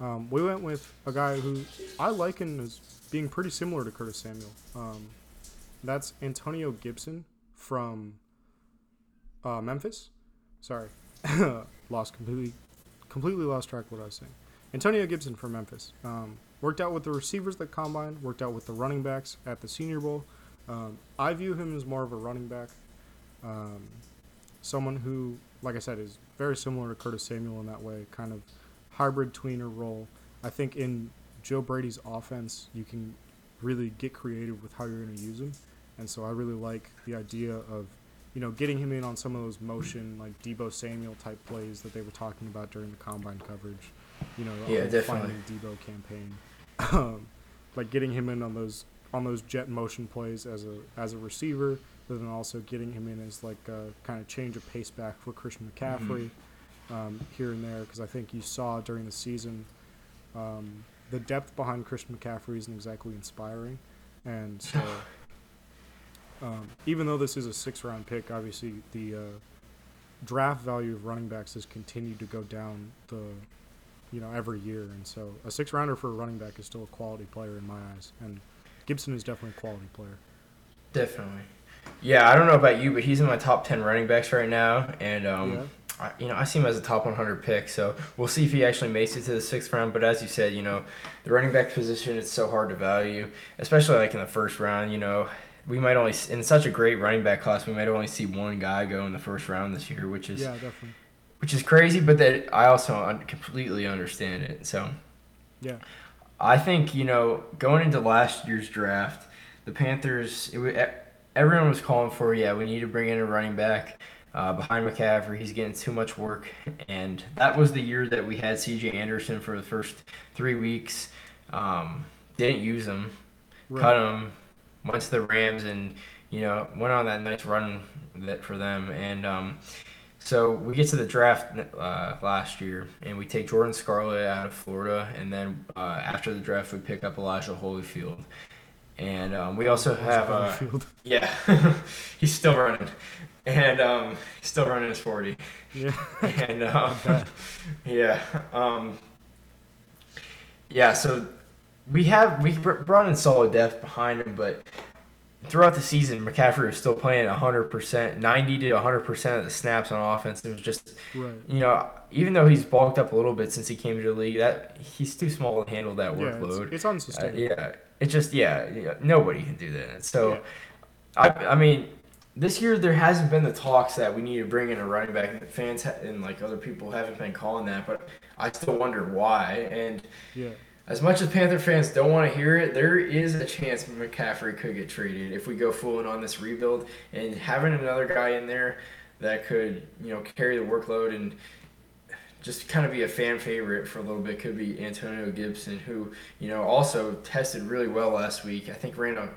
Um, we went with a guy who I liken as being pretty similar to Curtis Samuel. Um, that's Antonio Gibson from uh, Memphis. Sorry, lost completely, completely lost track of what I was saying. Antonio Gibson from Memphis. Um, worked out with the receivers that combine, worked out with the running backs at the Senior Bowl. Um, I view him as more of a running back. Um, someone who, like I said, is very similar to Curtis Samuel in that way, kind of hybrid tweener role. I think in Joe Brady's offense, you can really get creative with how you're going to use him. And so I really like the idea of, you know, getting him in on some of those motion, like Deebo Samuel type plays that they were talking about during the combine coverage. You know, the Yeah, definitely. Finding Deebo campaign. Um, like getting him in on those on those jet motion plays as a as a receiver, but then also getting him in as like a kind of change of pace back for Christian McCaffrey um, here and there because I think you saw during the season um, the depth behind Christian McCaffrey isn't exactly inspiring, and so um, even though this is a six round pick, obviously the uh, draft value of running backs has continued to go down the you know every year, and so a six rounder for a running back is still a quality player in my eyes, and Gibson is definitely a quality player. Definitely. Yeah, I don't know about you, but he's in my top 10 running backs right now. And, um, Yeah. I, you know, I see him as a top 100 pick. So we'll see if he actually makes it to the sixth round. But as you said, you know, the running back position is so hard to value, especially like in the first round. You know, we might only, in such a great running back class, we might only see one guy go in the first round this year, which is, Yeah, definitely. which is crazy, but that I also un- completely understand it. So. Yeah. I think you know going into last year's draft, the Panthers. It, everyone was calling for yeah, we need to bring in a running back uh, behind McCaffrey. He's getting too much work, and that was the year that we had C.J. Anderson for the first three weeks. um, didn't use him, Right. cut him, went to the Rams, and you know went on that nice run that for them. And um, so we get to the draft uh, last year, and we take Jordan Scarlett out of Florida, and then uh, after the draft we pick up Elijah Holyfield, and um, we also have uh, yeah, he's still running, and um, he's still running his forty, Yeah. and um, yeah, um, yeah. So we have we br- brought in solid depth behind him, but throughout the season, McCaffrey was still playing hundred percent, ninety to hundred percent of the snaps on offense. It was just Right. you know, even though he's bulked up a little bit since he came to the league, that he's too small to handle that Yeah, it's, workload. it's Uh, unsustainable. yeah, it just yeah, yeah, nobody can do that. So, Yeah. I I mean, this year there hasn't been the talks that we need to bring in a running back. Fans ha- and like other people haven't been calling that, but I still wonder why. And Yeah. as much as Panther fans don't want to hear it, there is a chance McCaffrey could get traded if we go full in on this rebuild. And having another guy in there that could you know carry the workload and just kind of be a fan favorite for a little bit could be Antonio Gibson, who you know also tested really well last week. I think ran a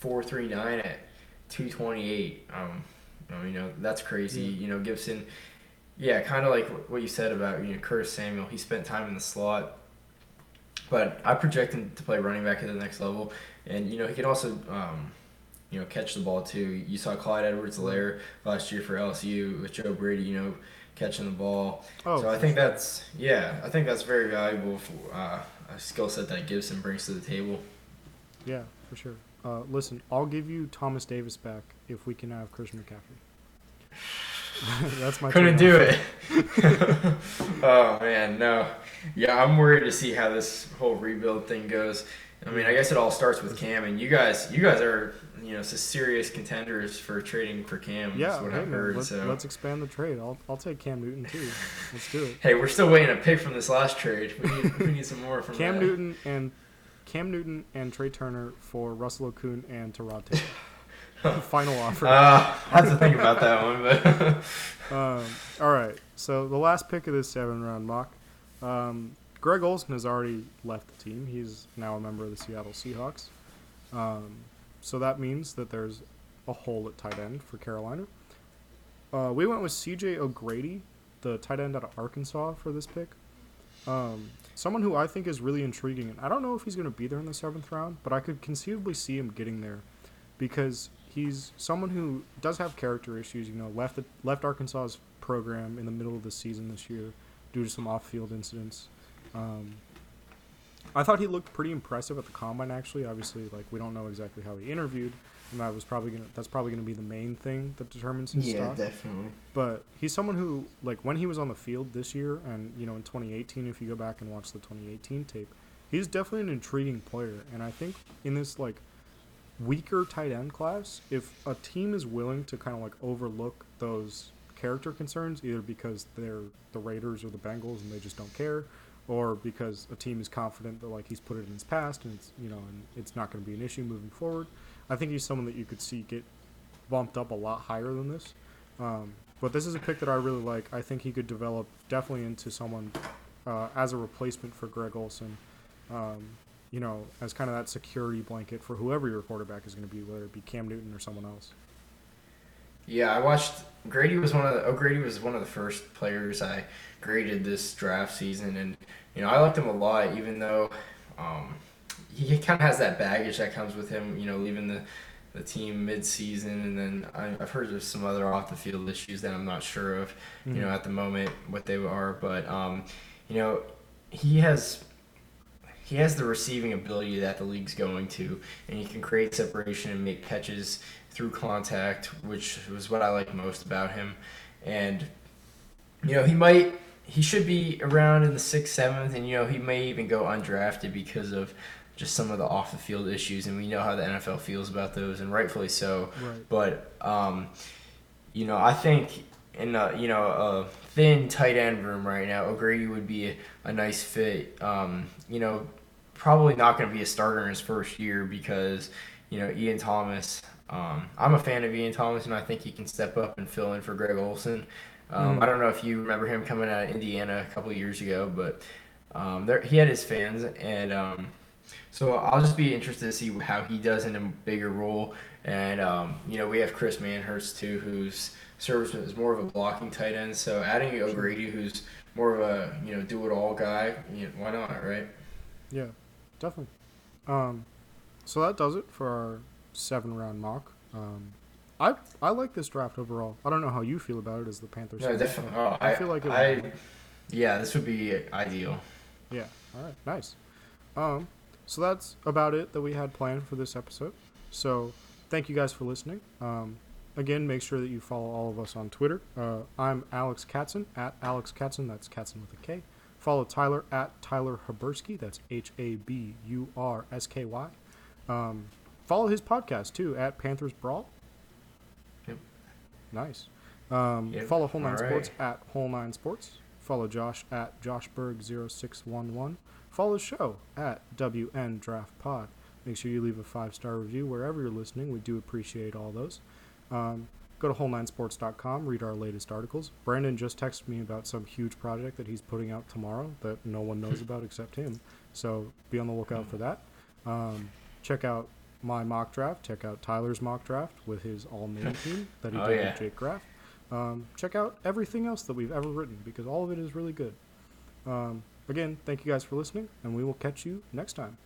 four three nine at two twenty eight. Um, you know, that's crazy. You know Gibson, yeah, kind of like what you said about you know Curtis Samuel. He spent time in the slot, but I project him to play running back at the next level, and you know he can also. Um, you know, catch the ball too. You saw Clyde Edwards-Helaire last year for LSU with Joe Brady. You know, catching the ball. Oh, so I think sure. that's yeah, I think that's very valuable for uh, a skill set that Gibson brings to the table. Yeah, for sure. Uh, listen, I'll give you Thomas Davis back if we can have Christian McCaffrey. That's my Couldn't do it. oh man, no. Yeah, I'm worried to see how this whole rebuild thing goes. I mean, I guess it all starts with Cam, and you guys, you guys are you know s- serious contenders for trading for Cam. Yeah, is what hey, I've heard. let's, so. let's expand the trade. I'll, I'll take Cam Newton too. Let's do it. Hey, we're still waiting a pick from this last trade. We need, we need some more from Cam that. Newton and Cam Newton and Trai Turner for Russell Okung and Tyrod Taylor. Final offer. Uh, I have to think about that one, but Um, all right. So the last pick of this seven round mock, um, Greg Olsen has already left the team. He's now a member of the Seattle Seahawks. Um, so that means that there's a hole at tight end for Carolina. Uh, we went with C.J. O'Grady, the tight end out of Arkansas, for this pick. Um, someone who I think is really intriguing, and I don't know if he's going to be there in the seventh round, but I could conceivably see him getting there because he's someone who does have character issues. You know, left left Arkansas's program in the middle of the season this year due to some off-field incidents. Um, I thought he looked pretty impressive at the combine. Actually, obviously, like we don't know exactly how he interviewed, and that was probably gonna that's probably gonna be the main thing that determines his stock. definitely. But he's someone who, like, when he was on the field this year, and you know, in 2018, if you go back and watch the 2018 tape, he's definitely an intriguing player. And I think in this like weaker tight end class, if a team is willing to kind of like overlook those character concerns, either because they're the Raiders or the Bengals and they just don't care, or because a team is confident that like he's put it in his past and it's you know and it's not going to be an issue moving forward, I think he's someone that you could see get bumped up a lot higher than this. Um, but this is a pick that I really like. I think he could develop definitely into someone uh, as a replacement for Greg Olsen. Um, you know, as kind of that security blanket for whoever your quarterback is going to be, whether it be Cam Newton or someone else. Yeah, I watched. Grady was one of the. O'Grady was one of the first players I graded this draft season, and you know I liked him a lot, even though um, he kind of has that baggage that comes with him. You know, leaving the the team mid-season, and then I, I've heard of some other off the field issues that I'm not sure of. You know, Mhm. at the moment what they are, but um, you know, he has he has the receiving ability that the league's going to, and he can create separation and make catches through contact, which was what I like most about him. And you know, he might he should be around in the sixth, seventh, and you know, he may even go undrafted because of just some of the off the field issues, and we know how the NFL feels about those, and rightfully so. Right. But um, you know, I think in a, you know a thin tight end room right now, O'Grady would be a, a nice fit. Um, you know, probably not going to be a starter in his first year because you know Ian Thomas. Um, I'm a fan of Ian Thomas, and I think he can step up and fill in for Greg Olsen. Um, Mm. I don't know if you remember him coming out of Indiana a couple of years ago, but um, there, he had his fans, and um, So I'll just be interested to see how he does in a bigger role. And um, you know, we have Chris Manhertz too, who's service is more of a blocking tight end. So adding O'Grady, who's more of a you know do it all guy, you know, why not, right? Yeah, definitely. Um, so that does it for our seven round mock. Um, I I like this draft overall. I don't know how you feel about it as the Panthers. No, definitely. Oh, I I, feel like it I, would- yeah, this would be ideal. Yeah. All right. Nice. Um, so that's about it that we had planned for this episode. So thank you guys for listening. Um, again, make sure that you follow all of us on Twitter. Uh, I'm Alex Katson at Alex Katson. That's Katson with a K. Follow Tyler at Tyler Habursky. That's H A B U R S K Y. Um, follow his podcast too at Panthers Brawl. Yep. Nice. Um, Yep. Follow Whole Nine All Sports right. at Whole Nine Sports. Follow Josh at JoshBerg0611. Follow the show at WN Draft Pod. Make sure you leave a five star review wherever you're listening. We do appreciate all those. Um, go to whole9sports.com, read our latest articles. Brandon just texted me about some huge project that he's putting out tomorrow that no one knows about except him. So be on the lookout for that. Um, check out my mock draft. Check out Tyler's mock draft with his all name team that he Oh, did yeah. with Jake Graff. Um, check out everything else that we've ever written because all of it is really good. Um, again, thank you guys for listening, and we will catch you next time.